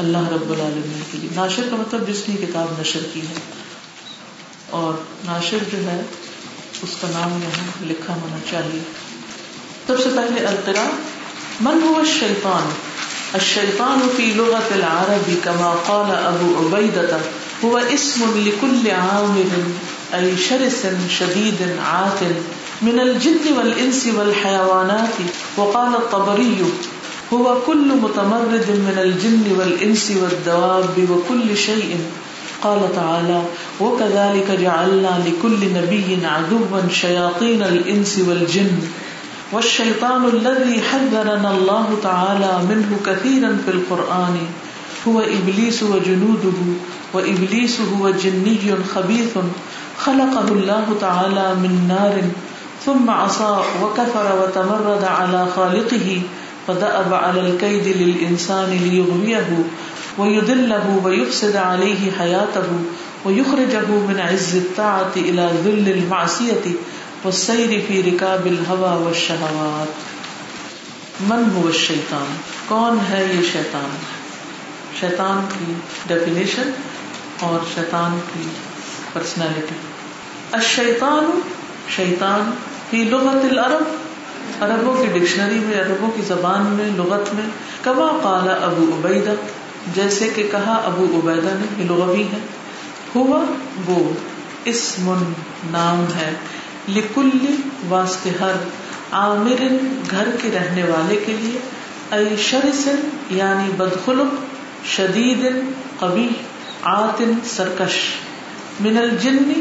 اللہ رب العالمین کے لیے۔ ناشر کا مطلب جس نے کتاب نشر کی ہے۔ اور ناشر جو ہے، اس کا نام یہاں لکھا ہونا چاہیے۔ سب سے پہلے القرا من هو الشیطان؟ الشیطان فی لغت العرب كما قال ابو عبیدہ هو اسم لكل عامل ای شرس شدید عاتل من الجن والانس والحيوانات، وقال الطبري، هو كل متمرد من الجن والإنس والدواب وكل شيء. قال تعالى، وكذلك جعلنا لكل نبي عدوا شياطين الإنس والجن. والشيطان الذي حذرنا الله تعالى منه كثيرا في القرآن، هو إبليس وجنوده وإبليس هو جني خبيث خلقه الله تعالى من نار، ثم عصى وكفر وتمرد على خالقه فدأب على الكيد للإنسان ليغويه ويدله ويفسد عليه حياته ويخرجه من عز الطاعة إلى ذل المعصية والسير في ركاب الهوى والشهوات. من هو الشیطان کون ہے یہ شیطان؟ شیطان کی ڈیفینیشن اور شیطان کی پرسنالٹی الشیطان، شیطان فی لغت العرب، عربوں کی ڈکشنری میں، عربوں کی زبان میں، لغت میں کبا کالا ابو عبیدہ، جیسے کہ کہا ابو عبیدہ نے، یہ لغوی ہے، ہوا وہ اسم، نام ہے لکل واسطے ہر عامر گھر کے رہنے والے کے لیے اے شرسن یعنی بدخلق، شدید قبی آتن سرکش۔ من الجن،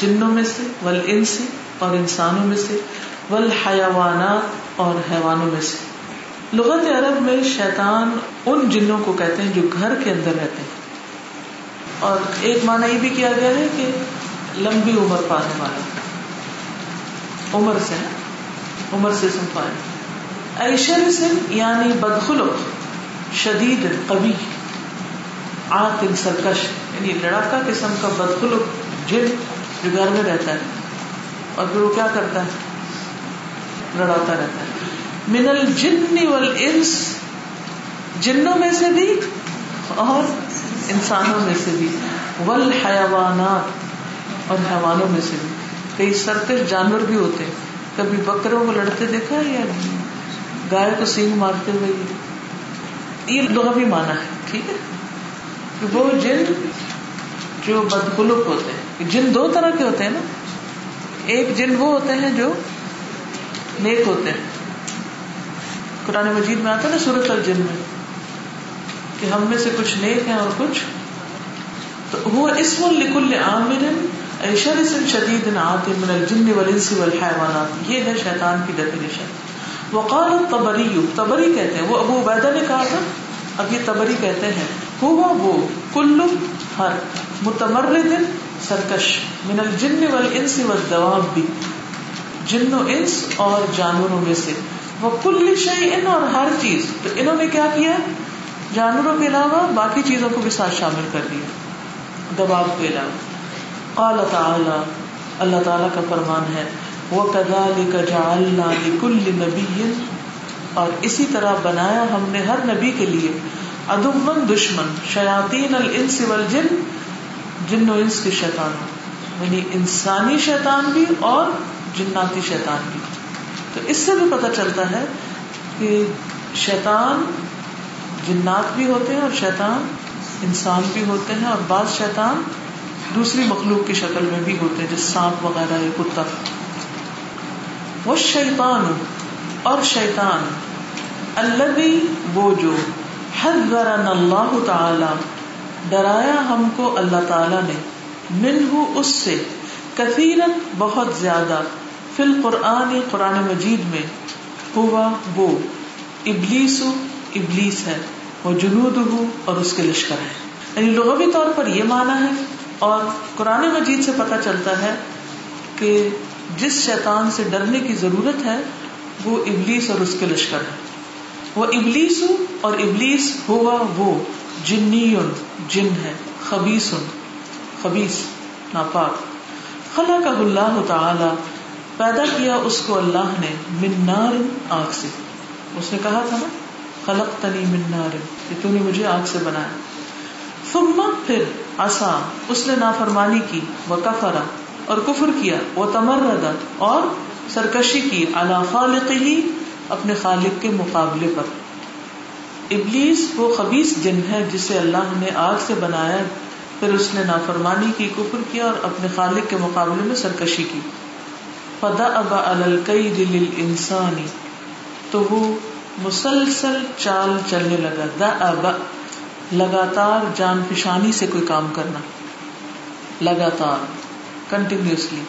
جنوں میں سے ول انسی اور انسانوں میں سے ول اور حیوانوں میں سے۔ لغت عرب میں شیطان ان جنوں کو کہتے ہیں جو گھر کے اندر رہتے ہیں۔ اور ایک معنی یہ بھی کیا گیا ہے کہ لمبی عمر پانے والا عمر سے عمر سے سنفائے ایشر سے یعنی بدخلق، شدید کبھی آن سرکش۔ یعنی لڑاکا قسم کا بدخلق جن جو گھر میں رہتا ہے۔ اور پھر وہ کیا کرتا ہے؟ لڑاتا رہتا ہے۔ من الجن والانس، جنوں میں سے بھی اور انسانوں میں سے بھی۔ والحیوانات اور حیوانوں میں سے بھی۔ کئی سرکش جانور بھی ہوتے ہیں۔ کبھی بکروں کو لڑتے دیکھا یا گائے کو سینگ مارتے ہوئے یہ لوگ بھی مانا ہے، ٹھیک ہے؟ وہ جن جو بدخلق ہوتے ہیں۔ جن دو طرح کے ہوتے ہیں نا۔ ایک جن وہ ہوتے ہیں جو نیک ہوتے ہیں۔ قرآن مجید میں آتا ہے نا سورت الجن میں، کہ ہم میں سے کچھ نیک ہیں اور کچھ۔ تو ہوا اسم لکل عامر ایشر سن شدید آتے من الجن والانس والحیوانات۔ یہ ہے شیطان کی ڈیفینیشن وقال الطبری تبری کہتے ہیں۔ وہ ابو عبیدہ نے کہا تھا۔ اب یہ تبری کہتے ہیں۔ ہوا وہ کل ہر متمرد سرکش من الجن والانس والدواب۔ بھی جن و انس اور جانوروں میں سے۔ وہ کل شہی ان اور ہر چیز۔ تو انہوں نے کیا کیا؟ جانوروں کے علاوہ باقی چیزوں کو بھی ساتھ شامل کر دیا۔ دباؤ کے علاوہ۔ اعلی تعالی، اللہ تعالیٰ کا فرمان ہے وہ کدال کا جالنا کل نبی اور اسی طرح بنایا ہم نے ہر نبی کے لیے ادمن دشمن، شیاطین الانس والجن جن و انس کے شیطان یعنی انسانی شیطان بھی اور جناتی شیطان بھی۔ تو اس سے بھی پتہ چلتا ہے کہ شیطان جنات بھی ہوتے ہیں اور شیطان انسان بھی ہوتے ہیں، اور بعض شیطان دوسری مخلوق کی شکل میں بھی ہوتے ہیں، جس سانپ وغیرہ یا کتا۔ وہ شیطان، اور شیطان۔ اللہ بھی وہ جو حد اللہ تعالی، ڈرایا ہم کو اللہ تعالی نے۔ من اس سے، کثیرت بہت زیادہ۔ فل قرآن قرآن مجید میں ہوا وہ۔ ابلیس ابلیس ہے۔ وہ جنود ہو اور اس کے لشکر ہے یعنی لغوی طور پر یہ مانا ہے اور قرآن مجید سے پتہ چلتا ہے کہ جس شیطان سے ڈرنے کی ضرورت ہے، وہ ابلیس اور اس کے لشکر ہے وہ ابلیس ہوں اور ابلیس ہوا وہ جنی جن ہے خبیس خبیس، ناپاک۔ خلا کا اللہ تعالی، پیدا کیا اس کو اللہ نے منار آگ سے۔ اس نے کہا تھا نا خلق تنی منار کہ تو نے مجھے آگ سے بنایا۔ ثم پھر آسا اس نے نافرمانی کی وہ کفرا اور کفر کیا وہ تمردا اور سرکشی کی اللہ خالق ہی اپنے خالق کے مقابلے پر۔ ابلیس وہ خبیص جن ہے جسے اللہ نے آگ سے بنایا، پھر اس نے نافرمانی کی، کفر کیا، اور اپنے خالق کے مقابلے میں سرکشی کی۔ فدا ابا الکئی دل انسانی تو وہ مسلسل چال چلنے لگا۔ دا ابا لگاتار جان پشانی سے کوئی کام کرنا۔ لگاتار کنٹینیوسلی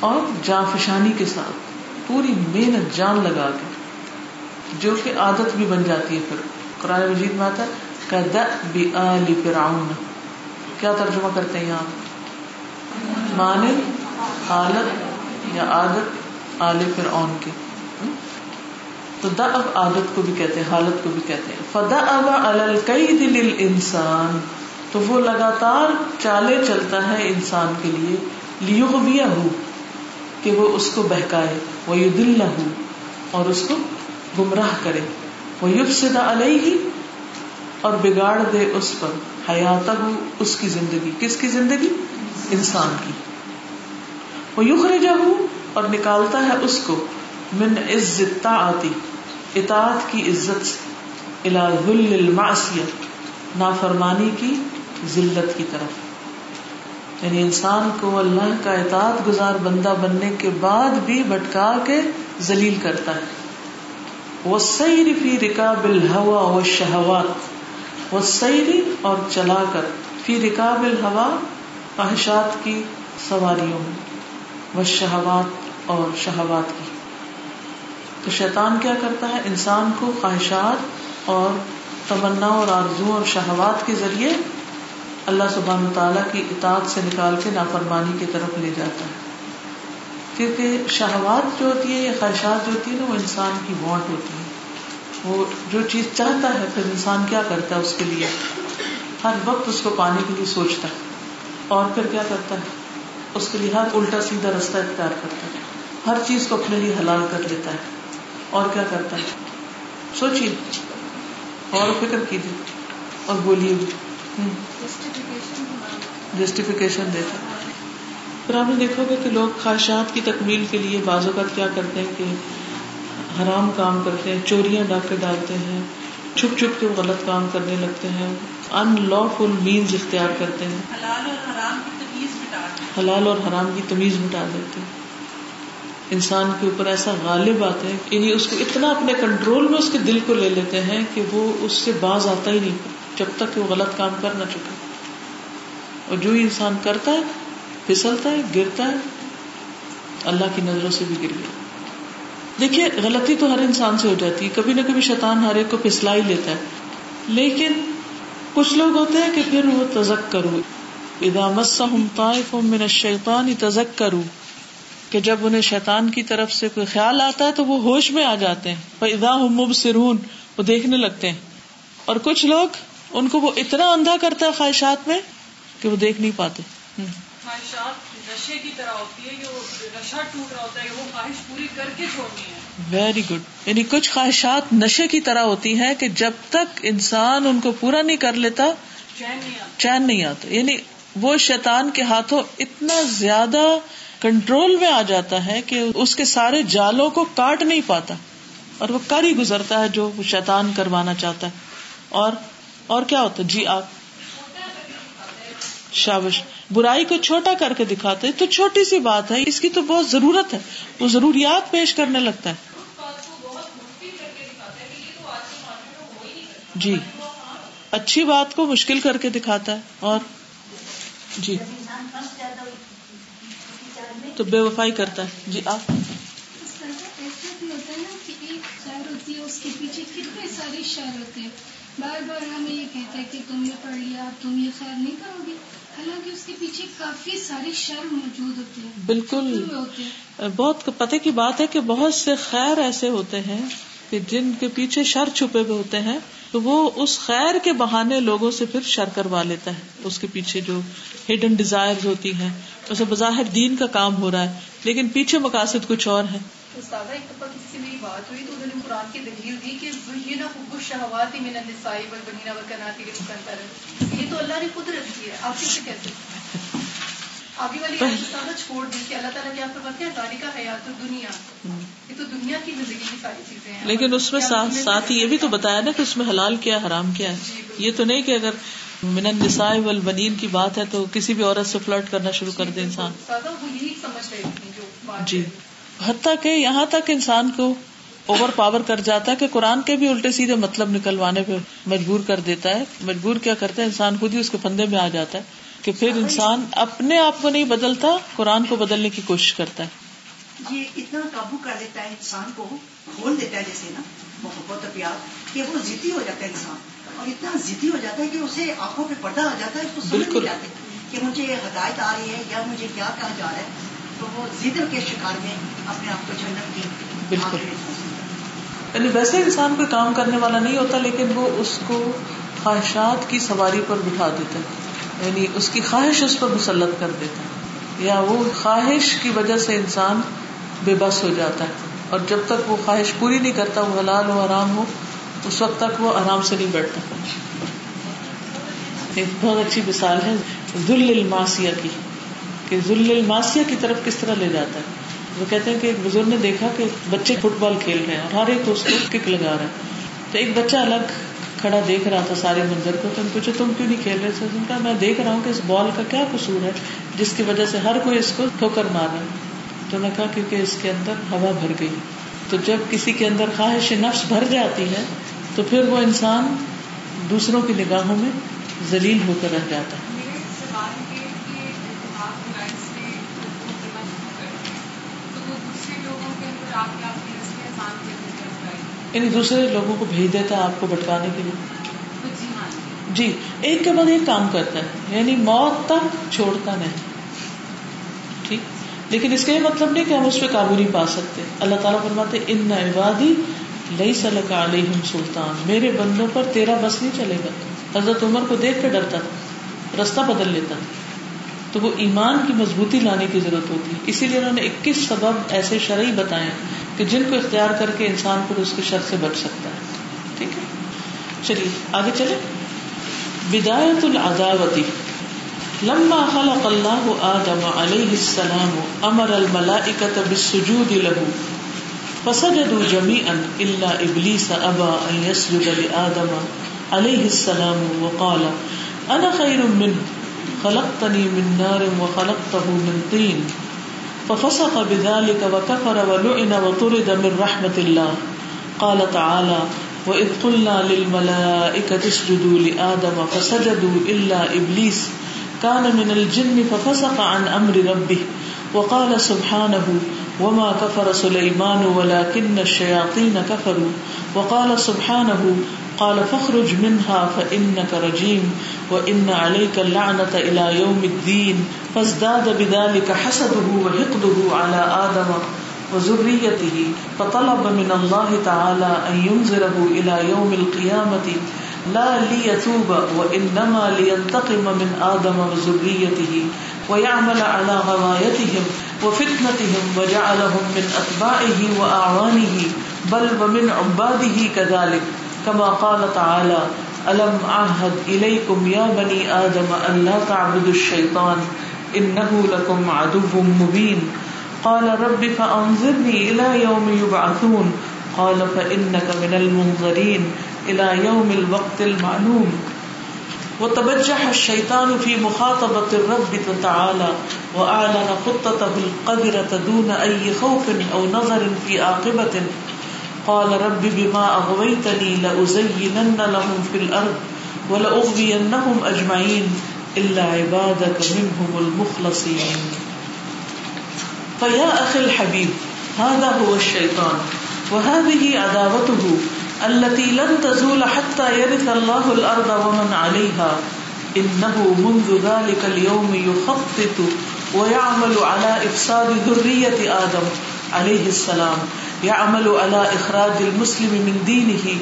اور جان فشانی کے ساتھ پوری محنت جان لگا کے، جو کہ عادت بھی بن جاتی ہے پھر۔ قرآن مجید میں آتا ہے بی آلی فرعون کیا ترجمہ کرتے ہیں یہاں؟ مانے حالت یا عادت آل فرعون کی۔ تو دا اب عادت کو بھی کہتے ہیں، حالت کو بھی کہتے ہیں۔ فدا اب القید انسان تو وہ لگاتار چالے چلتا ہے انسان کے لیے لیوغویہ ہو کہ وہ اس کو بہکائے وہ یو دل نہ ہو اور اس کو گمراہ کرے۔ وہ یوب سدا علیہ، اور بگاڑ دے اس پر۔ حیات ہو اس کی زندگی۔ کس کی زندگی؟ انسان کی۔ وہ یخر اور نکالتا ہے اس کو، من عزت آتی اطاعت کی عزت سے الى المعصیت نافرمانی کی ذلت کی طرف۔ یعنی انسان کو اللہ کا اطاعت گزار بندہ بننے کے بعد بھی بھٹکا کے ذلیل کرتا ہے۔ وہ سیری فی رکاب الحوا و شہوات وہ سیری اور چلا کر فی رکاب الحوا خواہشات کی سواریوں میں وہ شہوات اور شہوات کی۔ تو شیطان کیا کرتا ہے؟ انسان کو خواہشات اور تمنا اور آرزو اور شہوات کے ذریعے اللہ سبحان تعالیٰ کی اطاعت سے نکال کے نافرمانی کی طرف لے جاتا ہے۔ کیونکہ شہوات جو ہوتی ہے یا خواہشات جو ہوتی ہے نا، وہ انسان کی وانٹ ہوتی ہے۔ وہ جو چیز چاہتا ہے، پھر انسان کیا کرتا ہے اس کے لیے؟ ہر وقت اس کو پانے کے لیے سوچتا ہے۔ اور پھر کیا کرتا ہے؟ اس کے لیے ہر الٹا سیدھا رستہ اختیار کرتا ہے۔ ہر چیز کو اپنے لیے حلال کر لیتا ہے۔ اور کیا کرتا ہے؟ سوچیے اور فکر کیجیے اور بولیے۔ جسٹیفیکیشن دیتا۔ پھر آپ نے دیکھو گے کہ لوگ خواہشات کی تکمیل کے لیے بعض اوقات کیا کرتے ہیں کہ حرام کام کرتے ہیں چوریاں ڈاکے ڈالتے ہیں چھپ چھپ کے غلط کام کرنے لگتے ہیں ان لا فل مینز اختیار کرتے ہیں۔ حلال اور حرام کی تمیز حلال اور حرام کی تمیز مٹا دیتے ہیں۔ انسان کے اوپر ایسا غالب آتا ہے یعنی اس کو اتنا اپنے کنٹرول میں اس کے دل کو لے لیتے ہیں کہ وہ اس سے باز آتا ہی نہیں جب تک کہ وہ غلط کام کر نہ چکے۔ اور جو انسان کرتا ہے، پھسلتا ہے، گرتا ہے، اللہ کی نظروں سے بھی گر گیا۔ دیکھیے، غلطی تو ہر انسان سے ہو جاتی ہے۔ کبھی نہ کبھی شیطان ہر ایک کو پھسلا ہی لیتا ہے۔ لیکن کچھ لوگ ہوتے ہیں کہ پھر وہ تزک کرو ادامت من الشیطان تزک کرو کہ جب انہیں شیطان کی طرف سے کوئی خیال آتا ہے تو وہ ہوش میں آ جاتے ہیں۔ ادا سرون وہ دیکھنے لگتے ہیں۔ اور کچھ لوگ ان کو وہ اتنا اندھا کرتا ہے خواہشات میں کہ وہ دیکھ نہیں پاتے۔ ویری گڈ یعنی کچھ خواہشات نشے کی طرح ہوتی ہیں کہ جب تک انسان ان کو پورا نہیں کر لیتا چین نہیں آتا۔ یعنی وہ شیطان کے ہاتھوں اتنا زیادہ کنٹرول میں آ جاتا ہے کہ اس کے سارے جالوں کو کاٹ نہیں پاتا اور وہ کر ہی گزرتا ہے جو شیطان کروانا چاہتا ہے۔ اور اور کیا ہوتا جی آپ۔ شابش۔ برائی کو چھوٹا کر کے دکھاتے تو چھوٹی سی بات ہے، اس کی تو بہت ضرورت ہے۔ وہ ضروریات پیش کرنے لگتا ہے۔ جی۔ اچھی بات کو مشکل کر کے دکھاتا ہے اور جی۔ تو بے وفائی کرتا ہے۔ جی آپ؟ اس کے پیچھے کتنے سارے شہر ہوتے ہیں۔ بار بار ہمیں یہ کہتا ہے کہ تم یہ پڑھ لیا تم یہ خیر نہیں کرو گے۔ حالانکہ اس کے پیچھے کافی سارے شر موجود ہوتے ہیں۔ بالکل۔ بہت پتہ کی بات ہے کہ بہت سے خیر ایسے ہوتے ہیں کہ جن کے پیچھے شر چھپے ہوئے ہوتے ہیں، تو وہ اس خیر کے بہانے لوگوں سے پھر شر کروا لیتا ہے۔ اس کے پیچھے جو ہڈن ڈیزائر ہوتی ہیں، اسے بظاہر دین کا کام ہو رہا ہے، لیکن پیچھے مقاصد کچھ اور ہے بات ہوئی تو انہوں نے قرآن کی دلیل دی کہ حب من النساء والبنین والقناطیر المقنطرہ یہ تو اللہ نے قدرت کی ہے۔ آپ کیسے آگے والی چھوڑ دی کہ اللہ تعالیٰ کیا فرماتے ہیں؟ تاریخ حیات دنیا یہ تو دنیا کی زندگی کی ساری چیزیں ہیں۔ لیکن اس میں ساتھ ساتھ یہ بھی تو بتایا نا کہ اس میں حلال کیا حرام کیا ہے۔ جی، یہ تو نہیں کہ اگر من النساء والبنین کی بات ہے تو کسی بھی عورت سے فلرٹ کرنا شروع کر دے انسان۔ جی۔ حتیٰ کہ یہاں تک انسان کو اوور پاور کر جاتا ہے کہ قرآن کے بھی الٹے سیدھے مطلب نکلوانے پہ مجبور کر دیتا ہے۔ مجبور کیا کرتا ہے؟ انسان خود ہی اس کے پندے میں آ جاتا ہے۔ کہ پھر انسان اپنے آپ کو نہیں بدلتا قرآن کو بدلنے کی کوشش کرتا ہے۔ یہ اتنا قابو کر دیتا ہے انسان کو کھول دیتا ہے جیسے نا محبت پیار کہ وہ ضدی ہو جاتا ہے انسان۔ اور اتنا ضدی ہو جاتا ہے کہ اسے آنکھوں پہ پردہ آ جاتا ہے اس کو سمجھ نہیں جاتے کہ مجھے ہدایت آ رہی ہے یا مجھے کیا کہا جا رہا ہے۔ تو وہ ضد کے شکار میں اپنے آپ کو جنت کی بالکل۔ یعنی ویسے انسان کوئی کام کرنے والا نہیں ہوتا لیکن وہ اس کو خواہشات کی سواری پر بٹھا دیتا ہے۔ یعنی اس کی خواہش اس پر مسلط کر دیتا ہے۔ یا وہ خواہش کی وجہ سے انسان بے بس ہو جاتا ہے۔ اور جب تک وہ خواہش پوری نہیں کرتا، وہ حلال ہو آرام ہو، اس وقت تک وہ آرام سے نہیں بیٹھتا۔ ایک بہت اچھی مثال ہے ذل الماسیہ کی، کہ ذل الماسیہ کی طرف کس طرح لے جاتا ہے۔ وہ کہتے ہیں کہ ایک بزرگ نے دیکھا کہ بچے فٹ بال کھیل رہے ہیں اور ہر ایک اس کو کک لگا رہا ہے۔ تو ایک بچہ الگ کھڑا دیکھ رہا تھا سارے منظر کو، تو پوچھے، تم کیوں نہیں کھیل رہے؟ تھے کہا، میں دیکھ رہا ہوں کہ اس بال کا کیا قصور ہے جس کی وجہ سے ہر کوئی اس کو ٹھوکر مار رہا ہے۔ تو نے کہا، کیونکہ اس کے اندر ہوا بھر گئی۔ تو جب کسی کے اندر خواہش نفس بھر جاتی ہے، تو پھر وہ انسان دوسروں کی نگاہوں میں ذلیل ہو کر رہ جاتا ہے۔ یعنی دوسرے لوگوں کو بھیج دیتا ہے آپ کو بٹکانے کے لیے؟ جی ایک کے بعد ایک کام کرتا ہے یعنی موت تک چھوڑتا نہیں، ٹھیک؟ لیکن اس کا یہ مطلب نہیں کہ ہم اس پہ قابو نہیں پا سکتے۔ اللہ تعالیٰ فرماتے ان عبادی لئی صلی علیہم سلطان، میرے بندوں پر تیرا بس نہیں چلے گا۔ حضرت عمر کو دیکھ کے ڈرتا تھا، رستہ بدل لیتا تو وہ ایمان کی مضبوطی لانے کی ضرورت ہوتی ہے۔ اسی لیے انہوں نے اکیس سبب ایسے شرعی بتائے کہ جن کو اختیار کر کے انسان پھر اس کے شر سے بچ سکتا ہے۔ ٹھیک ہے؟ چلیے، آگے چلے بدایت العداوتی لما خلق اللہ آدم علیہ السلام امر الملائکۃ بالسجود له، فسجدوا جميعا الا ابلیس ابا ان يسجد لآدم علیہ السلام وقال، انا خیر منه خلقتني من نار وخلقته من طين ففسق بذلك وكفر ولعن وطرد من رحمة الله. قال تعالى وإذ قلنا للملائكة اسجدوا لآدم فسجدوا إلا إبليس كان من الجن ففسق عن أمر ربه وقال سبحانه وما كفر سليمان ولكن الشياطين كفروا. وقال سبحانه قال، فاخرج منها فإنك رجيم وإن عليك اللعنة إلى يوم الدين فازداد بذلك حسده وحقده على آدم وذريته فطلب من الله تعالى أن ينزله إلى يوم القيامة لا ليتوب وإنما لينتقم من آدم وذريته ويعمل على غوايتهم وفتنتهم وجعلهم من أتباعه وأعوانه بل ومن عباده كذلك كما قال تعالى، ألم أعهد إليكم يا بني آدم أن لا تعبدوا الشيطان؟ إنه لكم عدو مبين. قال رب فأنظرني إلى يوم يبعثون. قال فإنك من المنظرين إلى يوم الوقت المعلوم. وتبجح الشيطان في مخاطبة الرب تعالى وأعلن خطته القدرة دون أي خوف أو نظر في عاقبة. قال رب بما اغويتني لازينن لهم في الارض ولاغوينهم اجمعين الا عبادك منهم المخلصين. فيا اخي الحبيب، هذا هو الشيطان، وهذه عداوته التي لن تزول حتى يرث الله الارض ومن عليها. انه منذ ذلك اليوم يخطط ويعمل على افساد ذريه ادم عليه السلام. يعمل على إخراج المسلم من دينه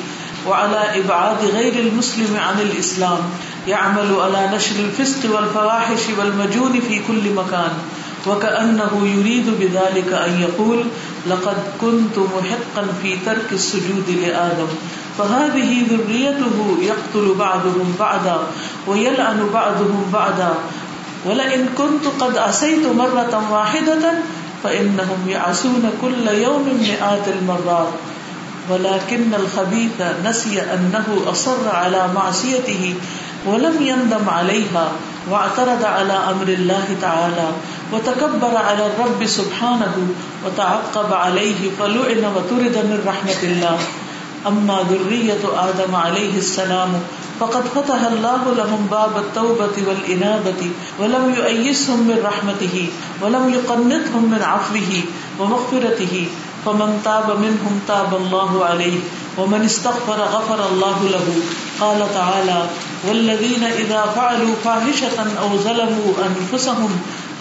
وعلى إبعاد غير المسلم عن الإسلام. يعمل على نشر الفسق والفواحش والمجون في كل مكان. وكأنه يريد بذلك أن يقول، لقد كنت محقا في ترك السجود لآدم. فهذه ذريته يقتل بعضهم بعضا ويلعن بعضهم بعضا. ولئن كنت قد أسيت مرة واحدة فإنهم يعسون كل يوم مئات المرات. ولكن الخبيث نسي أنه أصر على معصيته ولم يندم عليها واعترض على أمر الله تعالى وتكبر على الرب سبحانه وتعقب عليه فلعن وترد من رحمة الله. أما ذرية آدم عليه السلام فقد فتح الله لهم باب التوبة والإنابة ولم يؤيسهم من رحمته، ولم يقنطهم من عفوه ومغفرته، فمن تاب منهم تاب الله عليه، ومن استغفر غفر الله له. قال تعالى والذين إذا فعلوا فاحشة أو ظلموا أنفسهم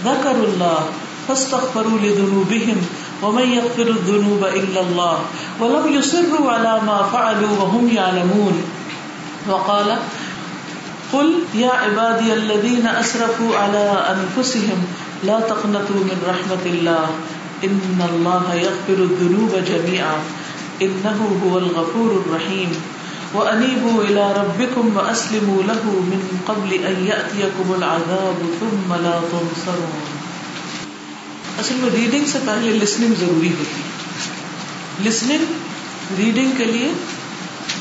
ذكروا الله فاستغفروا لذنوبهم ومن يغفر الذنوب إلا الله ولم يصروا على ما فعلوا وهم يعلمون. وقال، قل يا عبادي الذين اسرفوا على انفسهم لا تقنطوا من رحمة الله ان الله يغفر الذنوب جميعا انه هو الغفور الرحيم. وانيبوا الى ربكم واسلموا له من قبل ان ياتيكم العذاب ثم لا تنصرون. اصل میں ریڈنگ سے پہلے لسننگ ضروری ہوتی لسننگ ریڈنگ کے لیے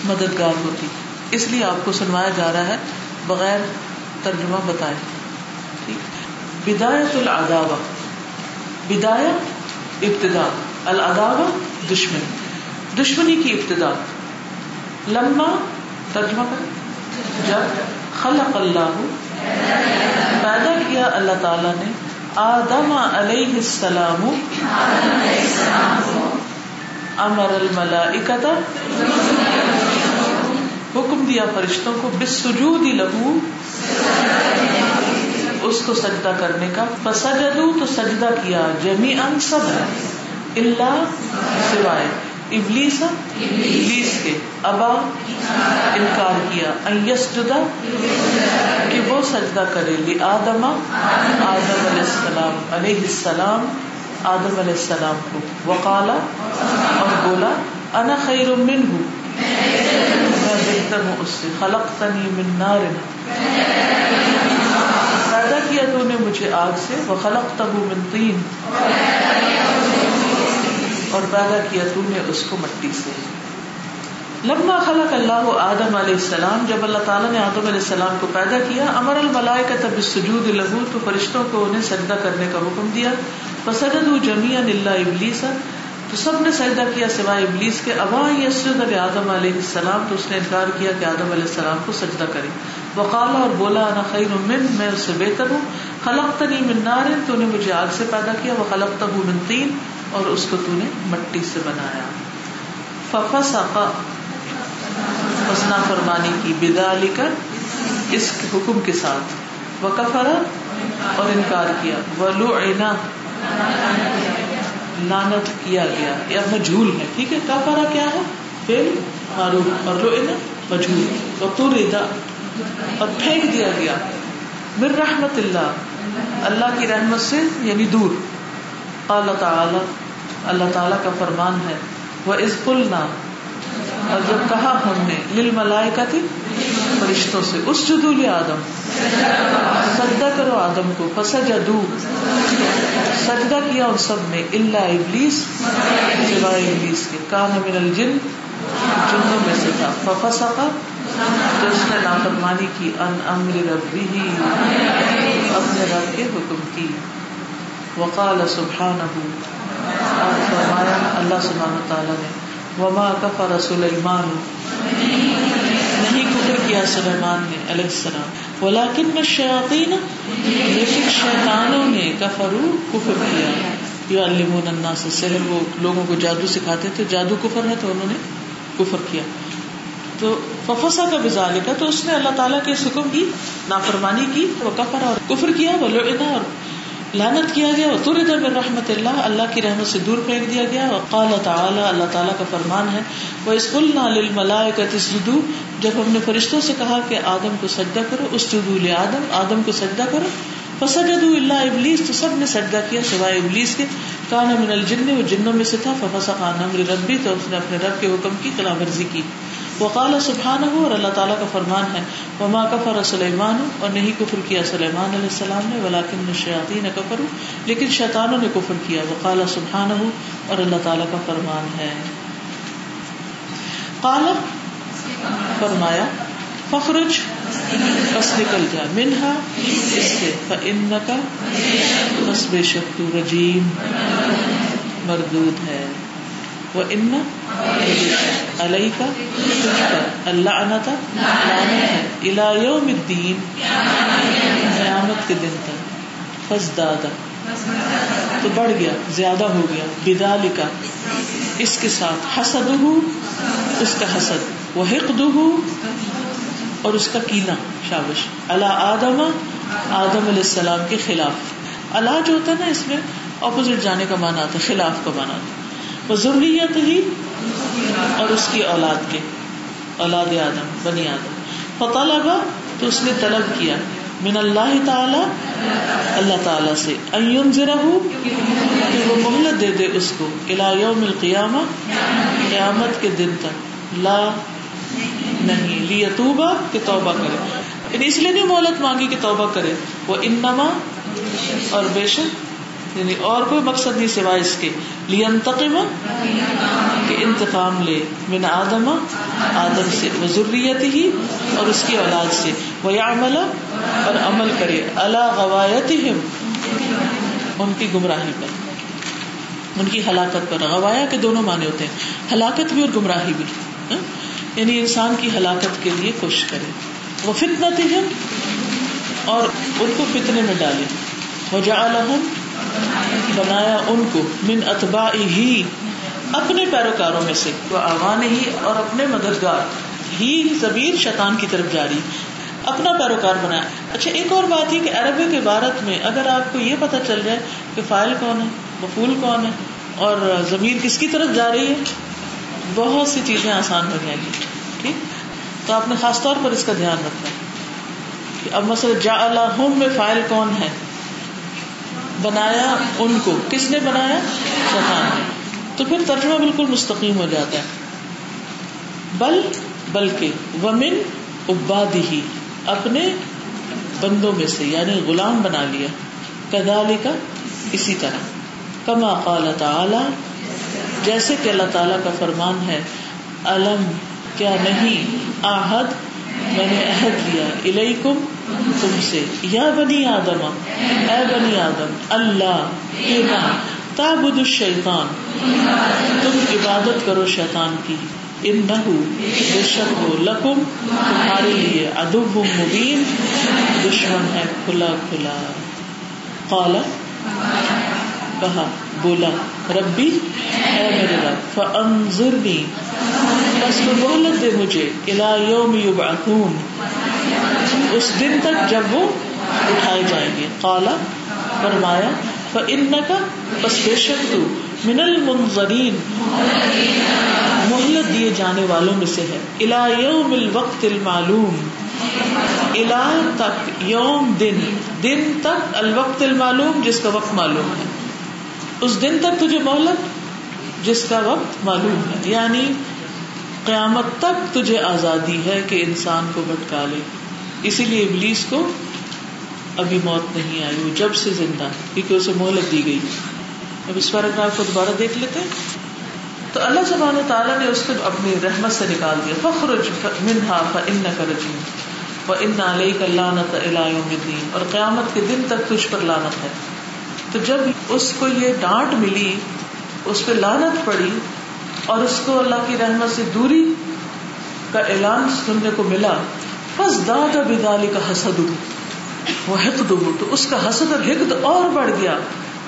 مددگار ہوتی ہے۔ اس لیے آپ کو سنوایا جا رہا ہے بغیر ترجمہ بتائے۔ بدایت العداوہ بدایت ابتدا العداوہ دشمنی۔ دشمنی کی ابتدا لما ترجمہ کر۔ جب خلق اللہ پیدا کیا اللہ تعالی نے آدم علیہ السلام امر الملائکت حکم دیا فرشتوں کو بسجود لہو، اس کو سجدہ کرنے کا۔ فسجدو تو سجدہ کیا۔ جمی ان سب اللہ سوائے ابلیس ابلیس کے۔ ابا، انکار کیا۔ یسجدا کہ وہ سجدہ کرے۔ لی آدم آدم علیہ السلام علیہ السلام، آدم علیہ السلام کو۔ وقالا اور بولا انا خیر منہ میں بہتر ہوں اس سے، خلقتنی من نار. پیدا کیا تو نے مجھے آگ سے وہ خلق تب من تین اور پیدا کیا تو نے اس کو مٹی سے. لما خلق اللہ آدم علیہ السلام، جب اللہ تعالیٰ نے آدم علیہ السلام کو پیدا کیا، امر الملائے کا تب سجود لہو، تو فرشتوں کو انہیں سجدہ کرنے کا حکم دیا. فسجد جمیا اللہ ابلیس تو سب نے سجدہ کیا سوائے ابلیس کے۔ ابا یسجد علی آدم علیہ السلام تو اس نے انکار کیا کہ آدم علیہ السلام کو سجدہ کرے وقالا اور بولا، انا خیر من، میں اس سے بہتر ہوں۔ خلقتنی من نار تو نے مجھے آگ سے پیدا کیا۔ وہ من تین، اور اس کو تو نے مٹی سے بنایا۔ ففسق فسنا فرمانی کی۔ بدا اس حکم کے ساتھ۔ وہ کفرا اور انکار کیا۔ وہ لو لانت کیا گیا۔ یا مجھول ہے، ٹھیک ہے؟ کفرا کیا ہے؟ فیل معروف۔ اور لو مجھول۔ وہ تو اور پھینک دیا گیا۔ مر رحمت اللہ۔ اللہ کی رحمت سے یعنی دور۔ اللہ تعالی، اللہ تعالیٰ کا فرمان ہے۔ وہ از نہ اور جب کہا ہم نے لل ملائے تھی فرشتوں سے، اس جدو لے آدم۔ سجدہ کرو آدم کو پسا جدو سجدہ کیا ان سب نے اللہ ابلیس سوائے ابلیس کے۔ کان من الجن، جنوں میں سے تھا۔ ففسا کا تو اس نے نافرمانی کی، ان امر ربی ہی اپنے رب کے حکم کی۔ وقال سبحانہ اور فرمایا، اللہ سبحانہ تعالیٰ نے، وما کفر سلیمان۔ نہیں کفر کیا سلیمان نے علیہ السلام، ولیکن میں الشیاطین لیکن شیطانوں نے کفرو کفر کیا۔ یو یعلمون الناس السحر، وہ لوگوں کو جادو سکھاتے تھے۔ جادو کفر ہے تو انہوں نے کفر کیا۔ تو ففسا کا بزال کا تو اس نے اللہ تعالیٰ کے حکم کی، نافرمانی کی، وہ کفر اور کفر کیا وہ لعنا اور لانت کیا گیا وہ تر ادھر رحمت اللہ اللہ کی رحمت سے دور پھینک دیا گیا، وقال تعالی اللہ تعالیٰ کا فرمان ہے وہ اس للملائکۃ اسجدوا، جب ہم نے فرشتوں سے کہا کہ آدم کو سجدہ کرو اس جدو آدم آدم کو سجدہ کرو، فسجدوا اللہ ابلیس تو سب نے سجدہ کیا، سوائے ابلیس کے۔ کان من الجن، وہ جنوں میں سے تھا، ففسق عن امر ربی تو اس نے اپنے رب کے حکم کی، خلاف ورزی کی۔ وقال سبحانہ اور اللہ تعالیٰ کا فرمان ہے، وما کفر سلیمان، اور نہیں کفر کیا سلیمان علیہ السلام نے ولاکن شیاتی شیاطین کفر لیکن شیطانوں نے کفر کیا۔ وقال سبحانہ اور اللہ تعالیٰ کا فرمان ہے۔ قال، فرمایا، فخرج بس نکل جا۔ منہا، اس سے فإنکا بس بے شک تو رجیم، مردود ہے۔ وہ ان علیہ کا اللہ انتا لعنت ہے الى یوم الدین قیامت کے دن تک فز دادا تو بڑھ گیا زیادہ ہو گیا بدا لکا اس کے ساتھ حسد ہو اس کا حسد وہ حقد ہو اور اس کا کینا شابش اللہ آدم آدم علیہ السلام کے خلاف اللہ جو ہوتا ہے نا اس میں اپوزٹ جانے کا مانا آتا ہے خلاف کا مانا آتا ہے ضروریت ہی اور اس کی اولاد کے، اولاد آدم، بنی آدم۔ فتح لگا تو اس نے طلب کیا۔ من اللہ تعالی اللہ تعالی سے۔ ایون ذرا کہ وہ مہلت دے دے اس کو الا یوم القیامہ، قیامت کے دن تک۔ لا، نہیں۔ لی توبہ کہ توبہ کرے۔ یعنی اس لیے نہیں مہلت مانگی کہ توبہ کرے۔ وہ انما، اور بے شک یعنی اور کوئی مقصد نہیں سوائے اس کے۔ لینتقم کہ انتقام لے۔ من آدم آدم سے وہ ضروریت ہی اور اس کی اولاد سے۔ وہ عمل اور عمل کرے۔ اللہ غوایت ان کی گمراہی پر۔ ان کی ہلاکت پر۔ غوایا کے دونوں معنی ہوتے ہیں۔ ہلاکت بھی اور گمراہی بھی۔ ہاں؟ یعنی انسان کی ہلاکت کے لیے کوشش کرے۔ وہ فتنا تھی اور ان کو فتنے میں ڈالے۔ وجا بنایا ان کو من اتبا ہی اپنے پیروکاروں میں سے۔ وہ آوان ہی اور اپنے مددگار۔ ہی زبیر شیطان کی طرف جاری۔ اپنا پیروکار بنایا۔ اچھا ایک اور بات ہے کہ عربک عبارت میں اگر آپ کو یہ پتا چل جائے کہ فائل کون ہے مفول کون ہے اور زمین کس کی طرف جا رہی ہے بہت سی چیزیں آسان ہو جائیں گی۔ ٹھیک؟ تو آپ نے خاص طور پر اس کا دھیان رکھنا۔ کہ اب مسئلہ جا اللہ میں فائل کون ہے؟ بنایا ان کو۔ کس نے بنایا؟ شیطان نے۔ تو پھر ترجمہ بالکل مستقیم ہو جاتا ہے۔ بل، بلکہ ومن اباد ہی اپنے بندوں میں سے یعنی غلام بنا لیا۔ کدالی کا اسی طرح۔ کما قال تعالی، جیسے کہ اللہ تعالی کا فرمان ہے، علم کیا نہیں؟ آہد، میں نے عہد لیا۔ الیکم تم سے، یا بنی آدم، اے بنی آدم، اللہ تابد الشیطان، تم عبادت کرو شیطان کی ان نہ بے شک ہو لکم، تمہارے لیے ادب مبین، دشمن ہے کھلا کھلا۔ قالا، کہا، بولا، ربی، اے میرے رب، فانظرنی بس مہلت دے مجھے، الى یوم یبعثون اس دن تک جب وہ اٹھائے جائیں گے قالا، فرمایا فانک بس بے شک تو من المنظرین مہلت دیے جانے والوں میں سے ہے۔ الا یوم الوقت المعلوم الا تک یوم دن دن تک الوقت المعلوم جس کا وقت معلوم ہے۔ اس دن تک تجھے مہلت جس کا وقت معلوم ہے۔ یعنی قیامت تک تجھے آزادی ہے کہ انسان کو بھٹکا لے۔ اسی لیے ابلیس کو ابھی موت نہیں آئی، وہ جب سے زندہ کیونکہ اسے مہلت دی گئی۔ اب اس پیراگراف کو دوبارہ دیکھ لیتے تو اللہ سبحانہ تعالیٰ نے اس کو اپنی رحمت سے نکال دیا۔ فخرج منہا فإنک رجیم۔ وإن علیک اللعنت الی یوم الدین۔ اور قیامت کے دن تک تجھ پر لعنت ہے۔ تو جب اس کو یہ ڈانٹ ملی، اس پہ لعنت پڑی اور اس کو اللہ کی رحمت سے دوری کا اعلان سننے کو ملا بس دادا بدالی کا حسد وہ حقد تو اس کا حسد اور حقد اور بڑھ گیا۔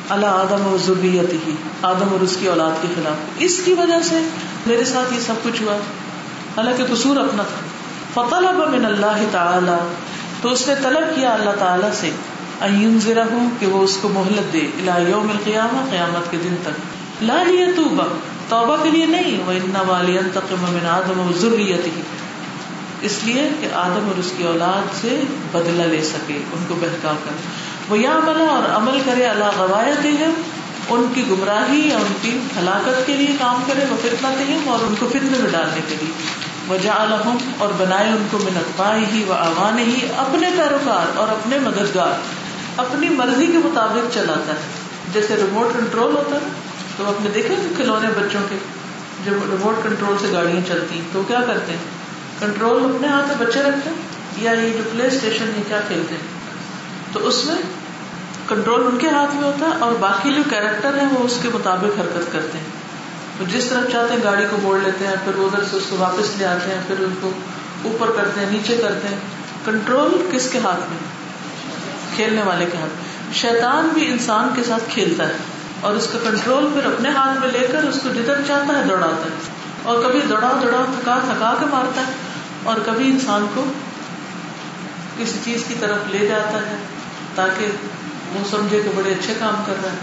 اللہ آدم اور ضروریت ہی آدم اور اس کی اولاد کے خلاف۔ اس کی وجہ سے میرے ساتھ یہ سب کچھ ہوا۔ حالانکہ قصور اپنا تھا۔ فطلب من اللہ تعالی تو اس نے طلب کیا اللہ تعالی سے۔ ذرا ہوں کہ وہ اس کو مہلت دے یوم القیامہ قیامت کے دن تک۔ لا لیے توبہ توبہ کے لیے نہیں۔ وہ ان والی من آدم اور ضروریت ہی اس لیے کہ آدم اور اس کی اولاد سے بدلہ لے سکے، ان کو بہکا کر وہ یا عملہ اور عمل کرے اللہ غوایت ہے ان کی گمراہی یا ان کی ہلاکت کے لیے کام کرے، وہ فتنا تہم اور ان کو فتنے میں ڈالنے کے لیے۔ وہ جا اور بنائے ان کو منت پائی ہی وہ آوان ہی اپنے پیروکار اور اپنے مددگار، اپنی مرضی کے مطابق چلاتا ہے۔ جیسے ریموٹ کنٹرول ہوتا ہے، تو آپ نے دیکھے کھلونے بچوں کے، جب ریموٹ کنٹرول سے گاڑیاں چلتی تو کیا کرتے ہیں؟ کنٹرول اپنے ہاتھ میں بچے رکھتے ہیں یا یہ جو پلے اسٹیشن یہ کیا کھیلتے ہیں؟ تو اس میں کنٹرول ان کے ہاتھ میں ہوتا ہے اور باقی جو کیریکٹر ہے وہ اس کے مطابق حرکت کرتے ہیں۔ وہ جس طرف چاہتے ہیں گاڑی کو موڑ لیتے ہیں، پھر ادھر سے اس کو واپس لے آتے ہیں، پھر ان کو اوپر کرتے ہیں، نیچے کرتے ہیں۔ کنٹرول کس کے ہاتھ میں؟ کھیلنے والے کے ہاتھ شیطان بھی انسان کے ساتھ کھیلتا ہے اور اس کا کنٹرول پھر اپنے ہاتھ میں لے کر اس کو جدھر چاہتا ہے دوڑاتا ہے۔ اور کبھی دوڑا دوڑا تھکا تھکا کے مارتا ہے۔ اور کبھی انسان کو کسی چیز کی طرف لے جاتا ہے تاکہ وہ سمجھے کہ بڑے اچھے کام کر رہا ہے،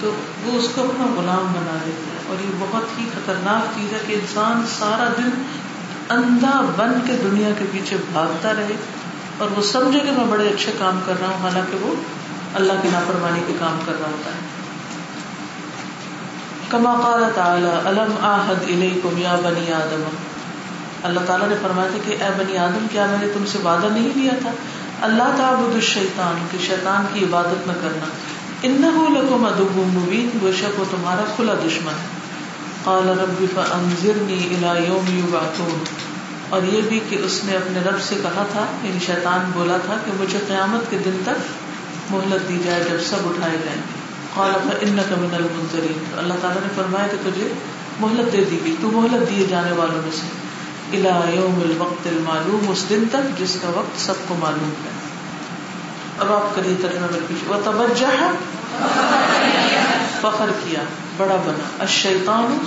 تو وہ اس کو اپنا غلام بنا دیتا ہے۔ اور یہ بہت ہی خطرناک چیز ہے کہ انسان سارا دن اندھا بن کے دنیا کے پیچھے بھاگتا رہے اور وہ سمجھے کہ میں بڑے اچھے کام کر رہا ہوں، حالانکہ وہ اللہ کی نافرمانی کے کام کر رہا ہوتا ہے۔ کما قال تعالی علم آحد الیکم یا بنی آدم؟ اللہ تعالیٰ نے فرمایا تھا کہ اے بنی آدم، کیا میں نے تم سے وعدہ نہیں لیا تھا؟ اللہ تعبد الشیطان، کہ شیطان کی عبادت نہ کرنا۔ انه لكم عدو مبین، بے شک وہ تمہارا کھلا دشمن قال رب فانذرني الى يوم يبعثون اور یہ بھی کہ اس نے اپنے رب سے کہا تھا یعنی شیطان بولا تھا کہ مجھے قیامت کے دن تک مہلت دی جائے جب سب اٹھائے جائیں گے۔ قال فانك من المنذرين اللہ تعالیٰ نے فرمایا کہ تجھے مہلت دے دی گئی، تو مہلت دیے جانے والوں میں سے۔ یوم الوقت المعلوم، اس دن تک جس کا وقت سب کو معلوم ہے۔ اب آپ کریے ترجمہ میرے پیچھے وہ توجہ فخر کیا، بڑا بنا۔ الشیطان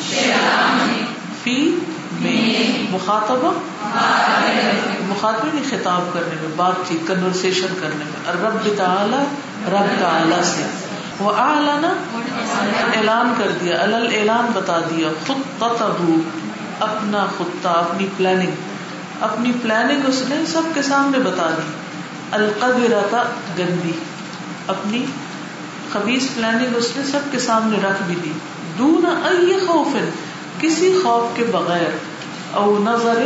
فی میں، مخاطبہ مخاطبہ نہیں خطاب کرنے میں، بات چیت کنورسیشن کرنے میں۔ اور رب تعالی رب تعالی سے۔ وہ اعلان اعلان کر دیا الل اعلان بتا دیا۔ خود اپنا خطہ اپنی پلاننگ اپنی پلاننگ اس نے سب کے سامنے بتا دی. القدرتا گندی. اپنی خبیص پلاننگ اس نے سب کے سامنے رکھ بھی دی. دون ائی خوف، کسی خوف کے بغیر. او نظر،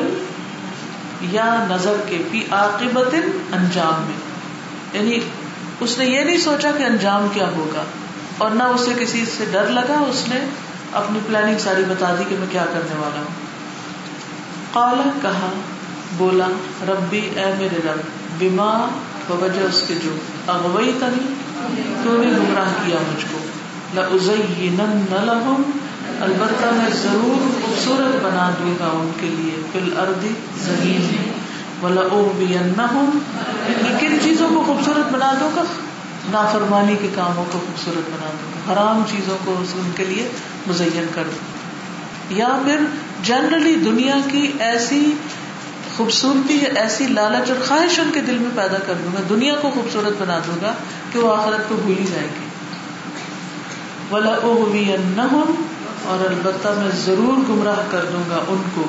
یا نظر کے، فی عاقبت انجام میں. یعنی اس نے یہ نہیں سوچا کہ انجام کیا ہوگا. اور نہ اسے کسی سے ڈر لگا، اس نے اپنی پلاننگ ساری بتا دی کہ میں کیا کرنے والا ہوں۔ قال کہا، بولا، ربی، اے میرے رب بیما وجہ اس کے جو اغوئی تنی تو نے گمراہ کیا مجھ کو۔ لہم البتہ میں ضرور خوبصورت بنا دوں گا ان کے لیے فل اردی زمین۔ میں کن چیزوں کو خوبصورت بنا دوں گا۔ نافرمانی کے کاموں کو خوبصورت بنا دوں گا، حرام چیزوں کو ان کے لیے مزین کر دوں یا پھر جنرلی دنیا کی ایسی خوبصورتی ایسی لالچ اور خواہش ان کے دل میں پیدا کر دوں گا، دنیا کو خوبصورت بنا دوں گا کہ وہ آخرت کو بھول ہی جائے گی۔ ولا اور البتہ میں ضرور گمراہ کر دوں گا ان کو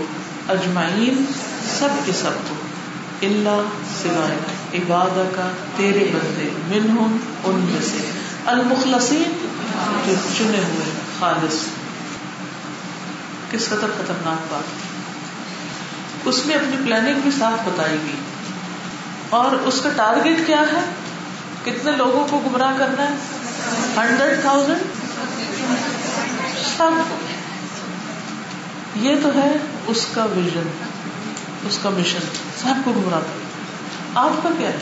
اجمعین، سب کے سب کو اللہ سوائے عباد کا تیرے بندے منہم ان میں سے۔ المخلصین جو چنے ہوئے، خالص۔ کس قدر خطرناک بات اس میں اپنی پلاننگ بھی صاف بتائی گئی۔ اور اس کا ٹارگیٹ کیا ہے؟ کتنے لوگوں کو گمراہ کرنا ہے؟ ہنڈریڈ تھاؤزینڈ سب یہ تو ہے اس کا ویژن اس کا مشن سب کو گمراہ کر آپ کا کیا ہے؟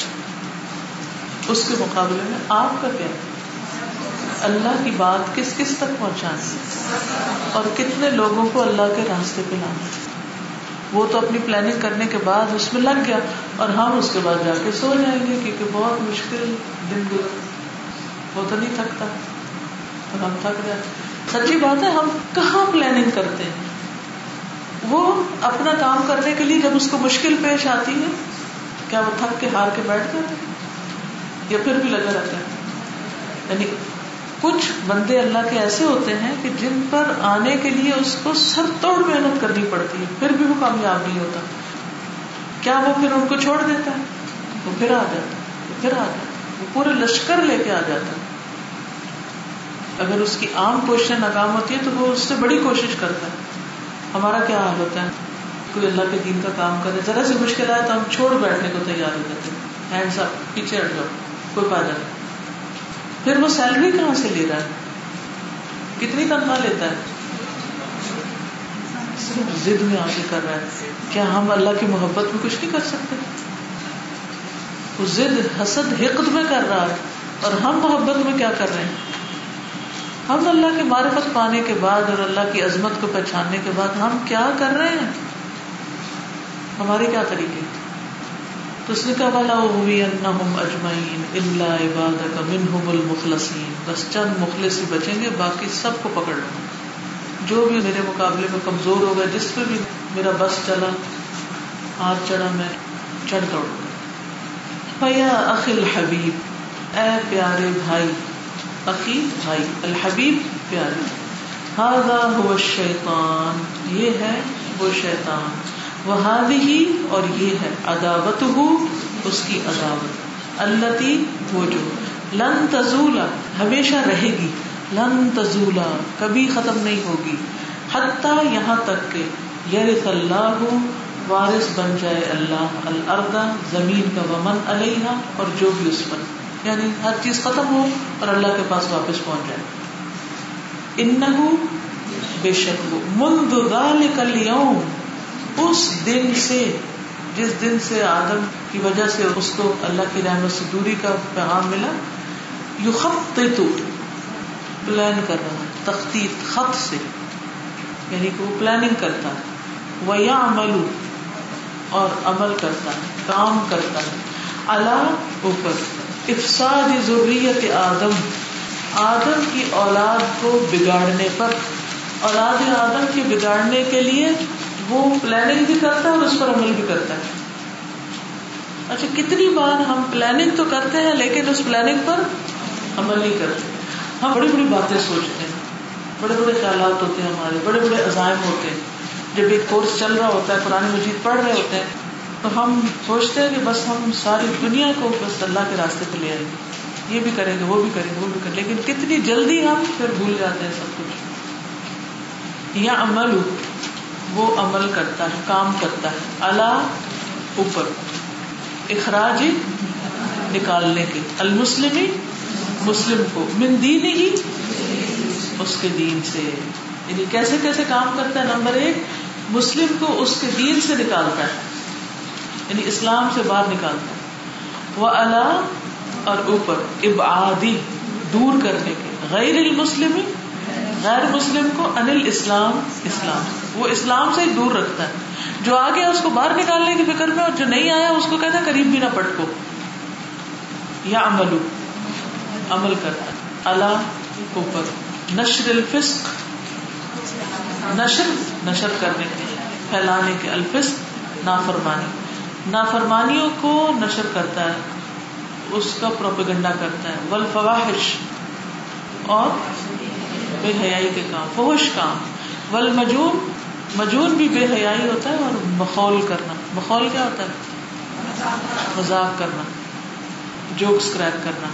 اس کے مقابلے میں آپ کا کیا ہے؟ اللہ کی بات کس کس تک پہنچانی اور کتنے لوگوں کو اللہ کے راستے پہ لانا وہ تو اپنی پلاننگ کرنے کے بعد اس میں لگ گیا اور ہم اس کے بعد جا کے سو جائیں گے کیونکہ بہت مشکل دن گزر وہ تو نہیں تھکتا۔ اور ہم تھک جائے سچی بات ہے، ہم کہاں پلاننگ کرتے ہیں؟ وہ اپنا کام کرنے کے لیے جب اس کو مشکل پیش آتی ہے کیا وہ تھک کے ہار کے بیٹھ جاتے یا پھر بھی لگا رہتا ہے؟ یعنی کچھ بندے اللہ کے ایسے ہوتے ہیں کہ جن پر آنے کے لیے اس کو سر توڑ محنت کرنی پڑتی ہے، پھر بھی وہ کامیاب نہیں ہوتا۔ کیا وہ پھر ان کو چھوڑ دیتا ہے؟ وہ پھر آ جاتا ہے پھر آ جاتا ہے، وہ پورے لشکر لے کے آ جاتا ہے۔ اگر اس کی عام کوششیں ناکام ہوتی ہیں تو وہ اس سے بڑی کوشش کرتا ہے۔ ہمارا کیا حال ہوتا ہے؟ کوئی اللہ کے دین کا کام کرے ذرا سی مشکل آئے تو ہم چھوڑ بیٹھنے کو تیار ہو جاتے ہیں۔ ہینڈس اپ پیچھے ہٹ جاؤ، کوئی پا جائے پھر وہ سیلری کہاں سے لے رہا ہے؟ کتنی تنخواہ لیتا ہے؟ صرف ضد میں آگے کر رہا ہے۔ کیا ہم اللہ کی محبت میں کچھ نہیں کر سکتے؟ وہ ضد حسد، حقد میں کر رہا ہے۔ اور ہم محبت میں کیا کر رہے ہیں؟ ہم اللہ کی معرفت پانے کے بعد اور اللہ کی عظمت کو پہچاننے کے بعد ہم کیا کر رہے ہیں؟ ہمارے کیا طریقے تو اس نے کہا والا اجمعین اللہ عباد کا منہم المخلصین۔ بس چند مخلص ہی بچیں گے، باقی سب کو پکڑ لوں جو بھی میرے مقابلے میں کمزور ہوگا، جس پہ بھی میرا بس چلا، ہاتھ چڑھا میں چڑھ دوڑوں گا۔ بھیا اخل حبیب اے پیارے بھائی عقی بھائی، الحبیب پیارے ہاضا ہو شیطان یہ ہے وہ شیطان۔ وہ ہی اور یہ ہے عداوت ہو اس کی عداوت۔ اللہ وہ جو۔ لن تزولا، ہمیشہ رہے گی۔ لن تزولا، کبھی ختم نہیں ہوگی۔ حتیٰ یہاں تک کہ یرث اللہ، وارث بن جائے اللہ۔ الردا زمین کا ومن علیہ اور جو بھی اس پر۔ یعنی ہر چیز ختم ہو اور اللہ کے پاس واپس پہنچ جائے۔ ان بے شک وہ۔ ملد ذالک اليوم اس دن سے، جس دن سے آدم کی وجہ سے اس کو اللہ کی رحمت سے دوری کا پیغام ملا یو خط پلان کر رہا ہے خط سے۔ یعنی کہ وہ پلاننگ کرتا ہے۔ وہ یا عمل اور عمل کرتا ہے، کام کرتا ہے۔ اللہ اوپر۔ افساد ضروریت آدم۔ آدم کی اولاد کو بگاڑنے پر۔ اولاد آدم کے بگاڑنے کے لیے وہ پلاننگ بھی کرتا ہے اور اس پر عمل بھی کرتا ہے۔ اچھا کتنی بار ہم پلاننگ تو کرتے ہیں لیکن اس پلاننگ پر عمل نہیں کرتے۔ ہم بڑی بڑی باتیں سوچتے ہیں۔ بڑے بڑے خیالات ہوتے ہیں ہمارے، بڑے بڑے عزائم ہوتے ہیں۔ جب ایک کورس چل رہا ہوتا ہے پرانی مجید پڑھ رہے ہوتے ہیں، تو ہم سوچتے ہیں کہ بس ہم ساری دنیا کو بس اللہ کے راستے پہ لے آئیں۔ گے یہ بھی کریں گے، وہ بھی کریں گے، وہ بھی کریں گے۔ لیکن کتنی جلدی ہم پھر بھول جاتے ہیں سب کچھ۔ یا عمل ہو وہ عمل کرتا ہے، کام کرتا ہے۔ اللہ اوپر۔ اخراج نکالنے کے۔ المسلم مسلم کو۔ من دین ہی اس کے دین سے۔ یعنی کیسے کیسے کام کرتا ہے؟ نمبر ایک، مسلم کو اس کے دین سے نکالتا ہے۔ یعنی اسلام سے باہر نکالتا ہے۔ وہ اللہ اور اوپر۔ ابعادی، دور کرنے کے۔ غیر المسلم، غیر مسلم کو انل اسلام اسلام۔ وہ اسلام سے دور رکھتا ہے۔ جو آ گیا اس کو باہر نکالنے کی فکر میں اور جو نہیں آیا اس کو کہتا ہے قریب بھی نہ پٹکو۔ یا عمل عمل کرتا اللہ اوپر نشر الفسق۔ نشر نشر کرنے کے پھیلانے کے، الفسق، نافرمانی۔ نافرمانیوں کو نشر کرتا ہے۔ اس کا پروپیگنڈا کرتا ہے۔ ول فواہش اور بے حیائی کے کام فوش کام۔ ول مجون بھی بے حیائی ہوتا ہے اور مخول کرنا۔ مخول کیا ہوتا ہے؟ مذاق کرنا جوکس کریک کرنا۔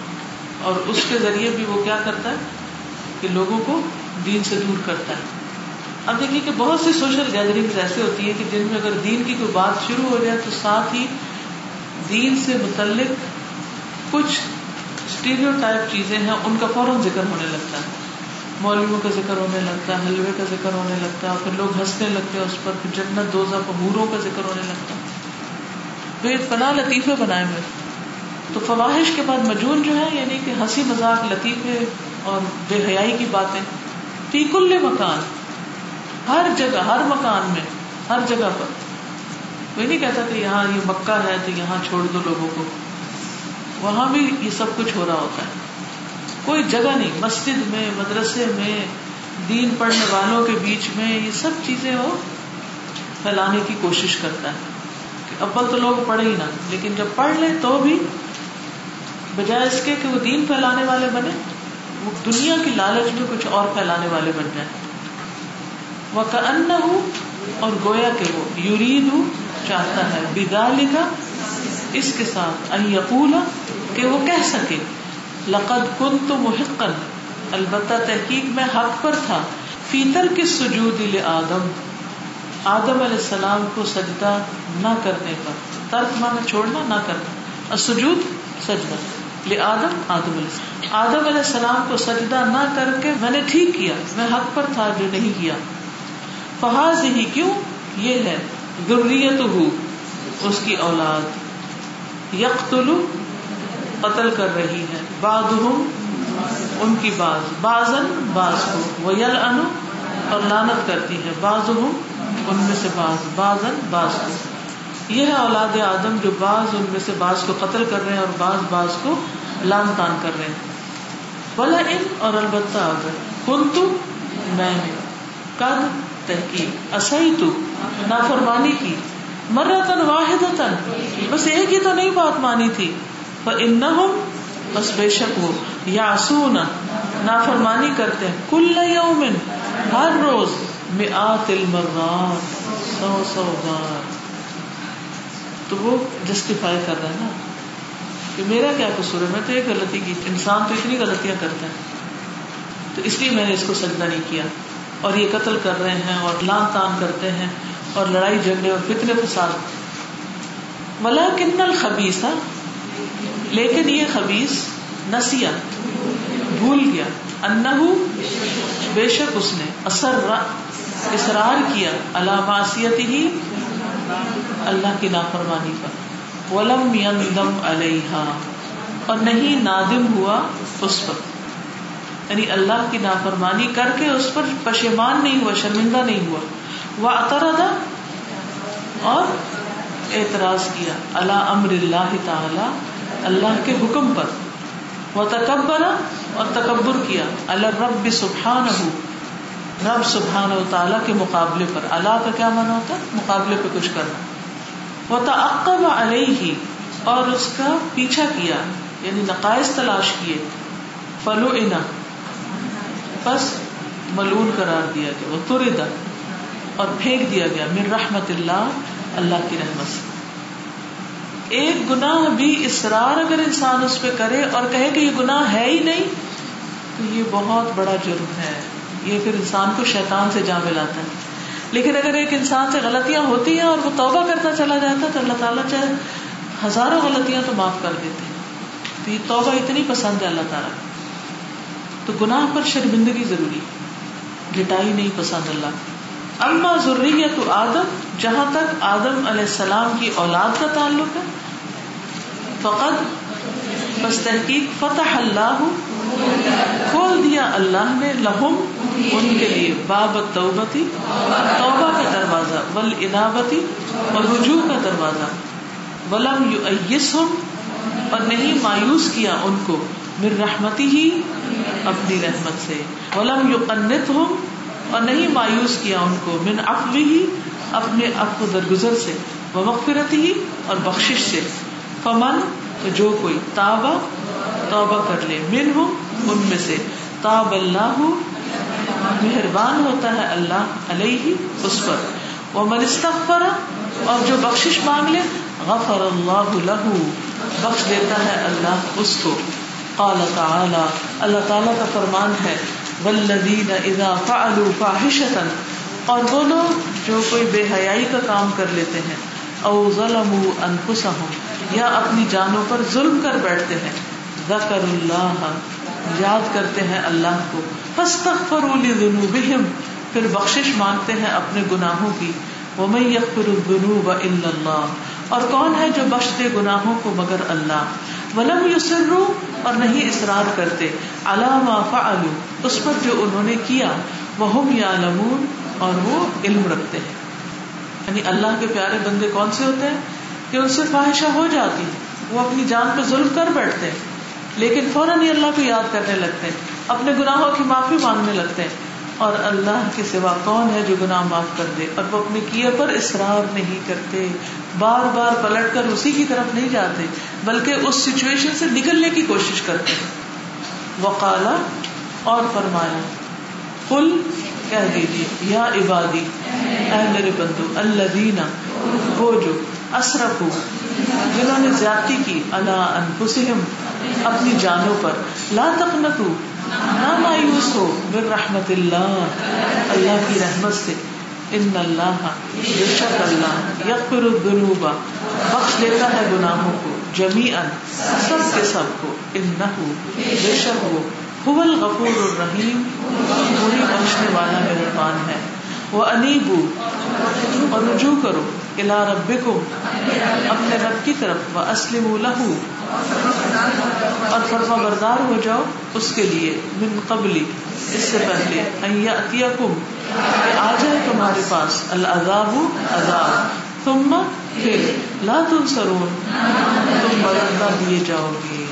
اور اس کے ذریعے بھی وہ کیا کرتا ہے؟ کہ لوگوں کو دین سے دور کرتا ہے۔ اب دیکھیے کہ بہت سی سوشل گیدرنگ ایسے ہوتی ہے کہ جن میں اگر دین کی کوئی بات شروع ہو جائے تو ساتھ ہی دین سے متعلق کچھ اسٹیریو ٹائپ چیزیں ہیں، ان کا فوراً ذکر ہونے لگتا ہے۔ مولویوں کا ذکر ہونے لگتا ہے، حلوے کا ذکر ہونے لگتا ہے، پھر لوگ ہنسنے لگتے ہیں اس پر، پھر جنت دوزہ پہوروں کا ذکر ہونے لگتا ہے۔ بے پناہ لطیفے بنائے ہوئے۔ تو فواہش کے بعد مجون جو ہے یعنی کہ ہنسی مذاق، لطیفے اور بے حیائی کی باتیں۔ فی کل مکان، ہر جگہ، ہر مکان میں، ہر جگہ پر۔ کوئی نہیں کہتا کہ یہاں یہ مکہ ہے تو یہاں چھوڑ دو لوگوں کو۔ وہاں بھی یہ سب کچھ ہو رہا ہوتا ہے۔ کوئی جگہ نہیں، مسجد میں، مدرسے میں، دین پڑھنے والوں کے بیچ میں، یہ سب چیزیں وہ پھیلانے کی کوشش کرتا ہے۔ کہ ابل تو لوگ پڑھے ہی نہ، لیکن جب پڑھ لیں تو بھی بجائے اس کے کہ وہ دین پھیلانے والے بنے، وہ دنیا کی لالچ میں کچھ اور پھیلانے والے بن جائیں۔ وہ کا اور گویا کہ وہ یورید چاہتا ہے۔ بدا لکھا اس کے ساتھ یقول، کہ وہ کہہ سکے۔ لقد کن تو محقن البتہ تحقیق میں حق پر تھا۔ فیتر کے سجود آدم آدم علیہ السلام کو سجدہ نہ کرنے پر۔ ترک مانا چھوڑنا نہ کرنا۔ سجود سجدہ۔ لے آدم آدم علیہ السلام۔ آدم علیہ السلام کو سجدہ نہ کر کے میں نے ٹھیک کیا، میں حق پر تھا جو نہیں کیا۔ فہاز ہی کیوں؟ یہ ہے ضروریت ہو اس کی اولاد۔ یقتلو قتل کر رہی ہے۔ باد ان کی باز بازن باز کو۔ وہ یل انو اور لانت کرتی ہے۔ باز ان میں سے باز بازن باز کو۔ یہ ہے اولاد آدم جو باز ان میں سے باز کو قتل کر رہے ہیں اور باز باز کو لان تان کر رہے ہیں۔ بلا ان اور البتہ اگر کن تو میں کد تحقیق اصحی تو نافرمانی کی۔ مرتن واحد بس ایک ہی تو نہیں بات مانی تھی۔ پر ان بس بے شک وہ یا سونا نافرمانی کرتے ہیں۔ کل یومن، ہر روز میں آتل مرات سو سو بار۔ تو وہ جسٹیفائی کر رہا ہے نا کہ میرا کیا قصور ہے؟ میں تو یہ غلطی کی، انسان تو اتنی غلطیاں کرتا ہے۔ تو اس لیے میں نے اس کو سجدہ نہیں کیا۔ اور یہ قتل کر رہے ہیں اور لان تان کرتے ہیں اور لڑائی جھگڑے اور فتنے فساد۔ ملا کن الخبیس لیکن یہ خبیس نسیا بھول گیا۔ انہو، بے شک اس نے اثر اصرار کیا اللہ ہی اللہ کی نافرمانی پر۔ ولم یندم علیہا۔ اور نہیں نادم ہوا اس پر۔ یعنی اللہ کی نافرمانی کر کے اس پر پشیمان نہیں ہوا، شرمندہ نہیں ہوا۔ وہ اطردا اور اعتراض کیا۔ اللہ امر اللہ تعالی اللہ کے حکم پر۔ وہ تکبر اور تکبر کیا۔ اللہ رب سبحان رب سبحان و تعالیٰ کے مقابلے پر۔ اللہ کا کیا مانا ہوتا ہے؟ مقابلے پہ کچھ کرنا۔ وہ تعقب علیہ ہی اور اس کا پیچھا کیا یعنی نقائص تلاش کیے۔ فلو انا بس ملون قرار دیا گیا۔ وہ تردا اور پھینک دیا گیا۔ من رحمت اللہ اللہ کی رحمت سے۔ ایک گناہ بھی اسرار اگر انسان اس پہ کرے اور کہے کہ یہ گناہ ہے ہی نہیں، تو یہ بہت بڑا جرم ہے۔ یہ پھر انسان کو شیطان سے جا ملاتا ہے۔ لیکن اگر ایک انسان سے غلطیاں ہوتی ہیں اور وہ توبہ کرتا چلا جاتا ہے، تو اللہ تعالیٰ چاہے ہزاروں غلطیاں تو معاف کر دیتے ہیں۔ تو یہ توبہ اتنی پسند ہے اللہ تعالیٰ۔ تو گناہ پر شرمندگی ضروری لٹائی نہیں پسند اللہ۔ اما ضروری ہے تو آدم، جہاں تک آدم علیہ السلام کی اولاد کا تعلق ہے فقط بس تحقیق، فتح اللہ، کھول دیا اللہ نے لہم ان کے لیے۔ باب توبتی توبہ کا دروازہ ول انابتی اور رجوع کا دروازہ۔ ولم یو اور نہیں مایوس کیا ان کو۔ مر رحمتی ہی اپنی رحمت سے۔ ولم یو قنت ہوں اور نہیں مایوس کیا ان کو۔ من افوی ہی اپنے افو درگزر سے۔ وہ مغفرت ہی اور بخش سے۔ فمن جو کوئی تابا توبہ کر لے۔ من ہوں ان میں سے۔ تاب اللہ، مہربان ہوتا ہے اللہ علیہ اس پر۔ وہ منستغفر اور جو بخشش مانگ لے، غفر اللہ له۔ بخش دیتا ہے اللہ اس کو۔ قال تعالی، اللہ تعالی کا فرمان ہے، والذین اذا فعلوا فاحشة، اور وہ لوگ جو کوئی بے حیائی کا کام کر لیتے ہیں۔ او ظلموا انفسهم۔ یا اپنی جانوں پر ظلم کر بیٹھتے ہیں۔ ذکر اللہ یاد کرتے ہیں اللہ کو۔ فاستغفروا لذنوبهم پھر بخشش مانگتے ہیں اپنے گناہوں کی۔ ومن یغفر الذنوب الا اللہ اور کون ہے جو بخش دے گناہوں کو مگر اللہ؟ ولم یسروا اور نہیں اصرار کرتے۔ علی ما فعلوا۔ اس پر جو انہوں نے کیا۔ وهم یعلمون اور وہ علم رکھتے ہیں۔ یعنی اللہ کے پیارے بندے کون سے ہوتے ہیں؟ کہ ان سے فاحشہ ہو جاتی وہ اپنی جان پہ ظلم کر بیٹھتے ہیں، لیکن فوراً ہی اللہ کو یاد کرنے لگتے ہیں، اپنے گناہوں کی معافی مانگنے لگتے ہیں۔ اور اللہ کے سوا کون ہے جو گناہ معاف کر دے؟ اور وہ اپنے کیے پر اصرار نہیں کرتے۔ بار بار پلٹ کر اسی کی طرف نہیں جاتے، بلکہ اس سچویشن سے نکلنے کی کوشش کرتے ہیں۔ وقالا اور فرمایا کل کہہ دیجیے یا عبادی، اے میرے بندو اللہ دینا وہ جو اصرف جنہوں نے زیادتی کی اللہ انفسہم، اپنی جانوں پر۔ لا تقنطو نہ مایوس ہو، من رحمت اللہ اللہ کی رحمت سے۔ ان اللہ بے شک اللہ، یغفر الذنوب۔ بخش دیتا ہے گناہوں کو، جمیعا، سب کے سب کو۔ انہو بے شک وہ هو الغفور الرحیم۔ پوری بخشنے والا مہربان ہے۔ وہ انیبو اور رجوع کرو۔ الا ربکم، اپنے رب کی طرف اسلم لہو۔ اور فرما بردار ہو جاؤ اس کے لیے، من قبلی، اس سے پہلے اتیکم کہ آ جائے تمہارے پاس العذاب، عذاب۔ ثم پھر، لا تنصرون، تم مدد دیے جاؤ گے۔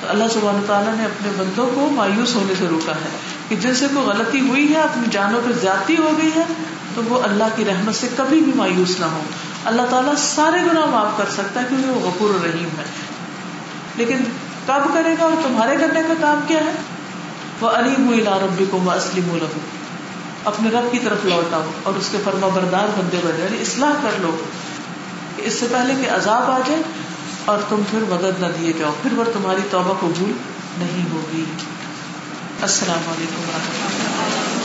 تو اللہ سبحانہ تعالیٰ نے اپنے بندوں کو مایوس ہونے سے روکا ہے کہ جن سے کوئی غلطی ہوئی ہے، اپنی جانوں پہ زیادتی ہو گئی ہے تو وہ اللہ کی رحمت سے کبھی بھی مایوس نہ ہو اللہ تعالیٰ سارے گناہ معاف کر سکتا ہے کیونکہ وہ غفور الرحیم ہے۔ لیکن کب کرے گا؟ اور تمہارے کرنے کا کام کیا ہے؟ وہ علیم ربی کو اسلم الحم اپنے رب کی طرف لوٹ آؤ اور اس کے فرما بردار بندے بنے یعنی اصلاح کر لو اس سے پہلے کہ عذاب آ جائے اور تم پھر مدد نہ دیے جاؤ۔ پھر وہ تمہاری توبہ قبول نہیں ہوگی۔ السلام علیکم و رحمۃ اللہ۔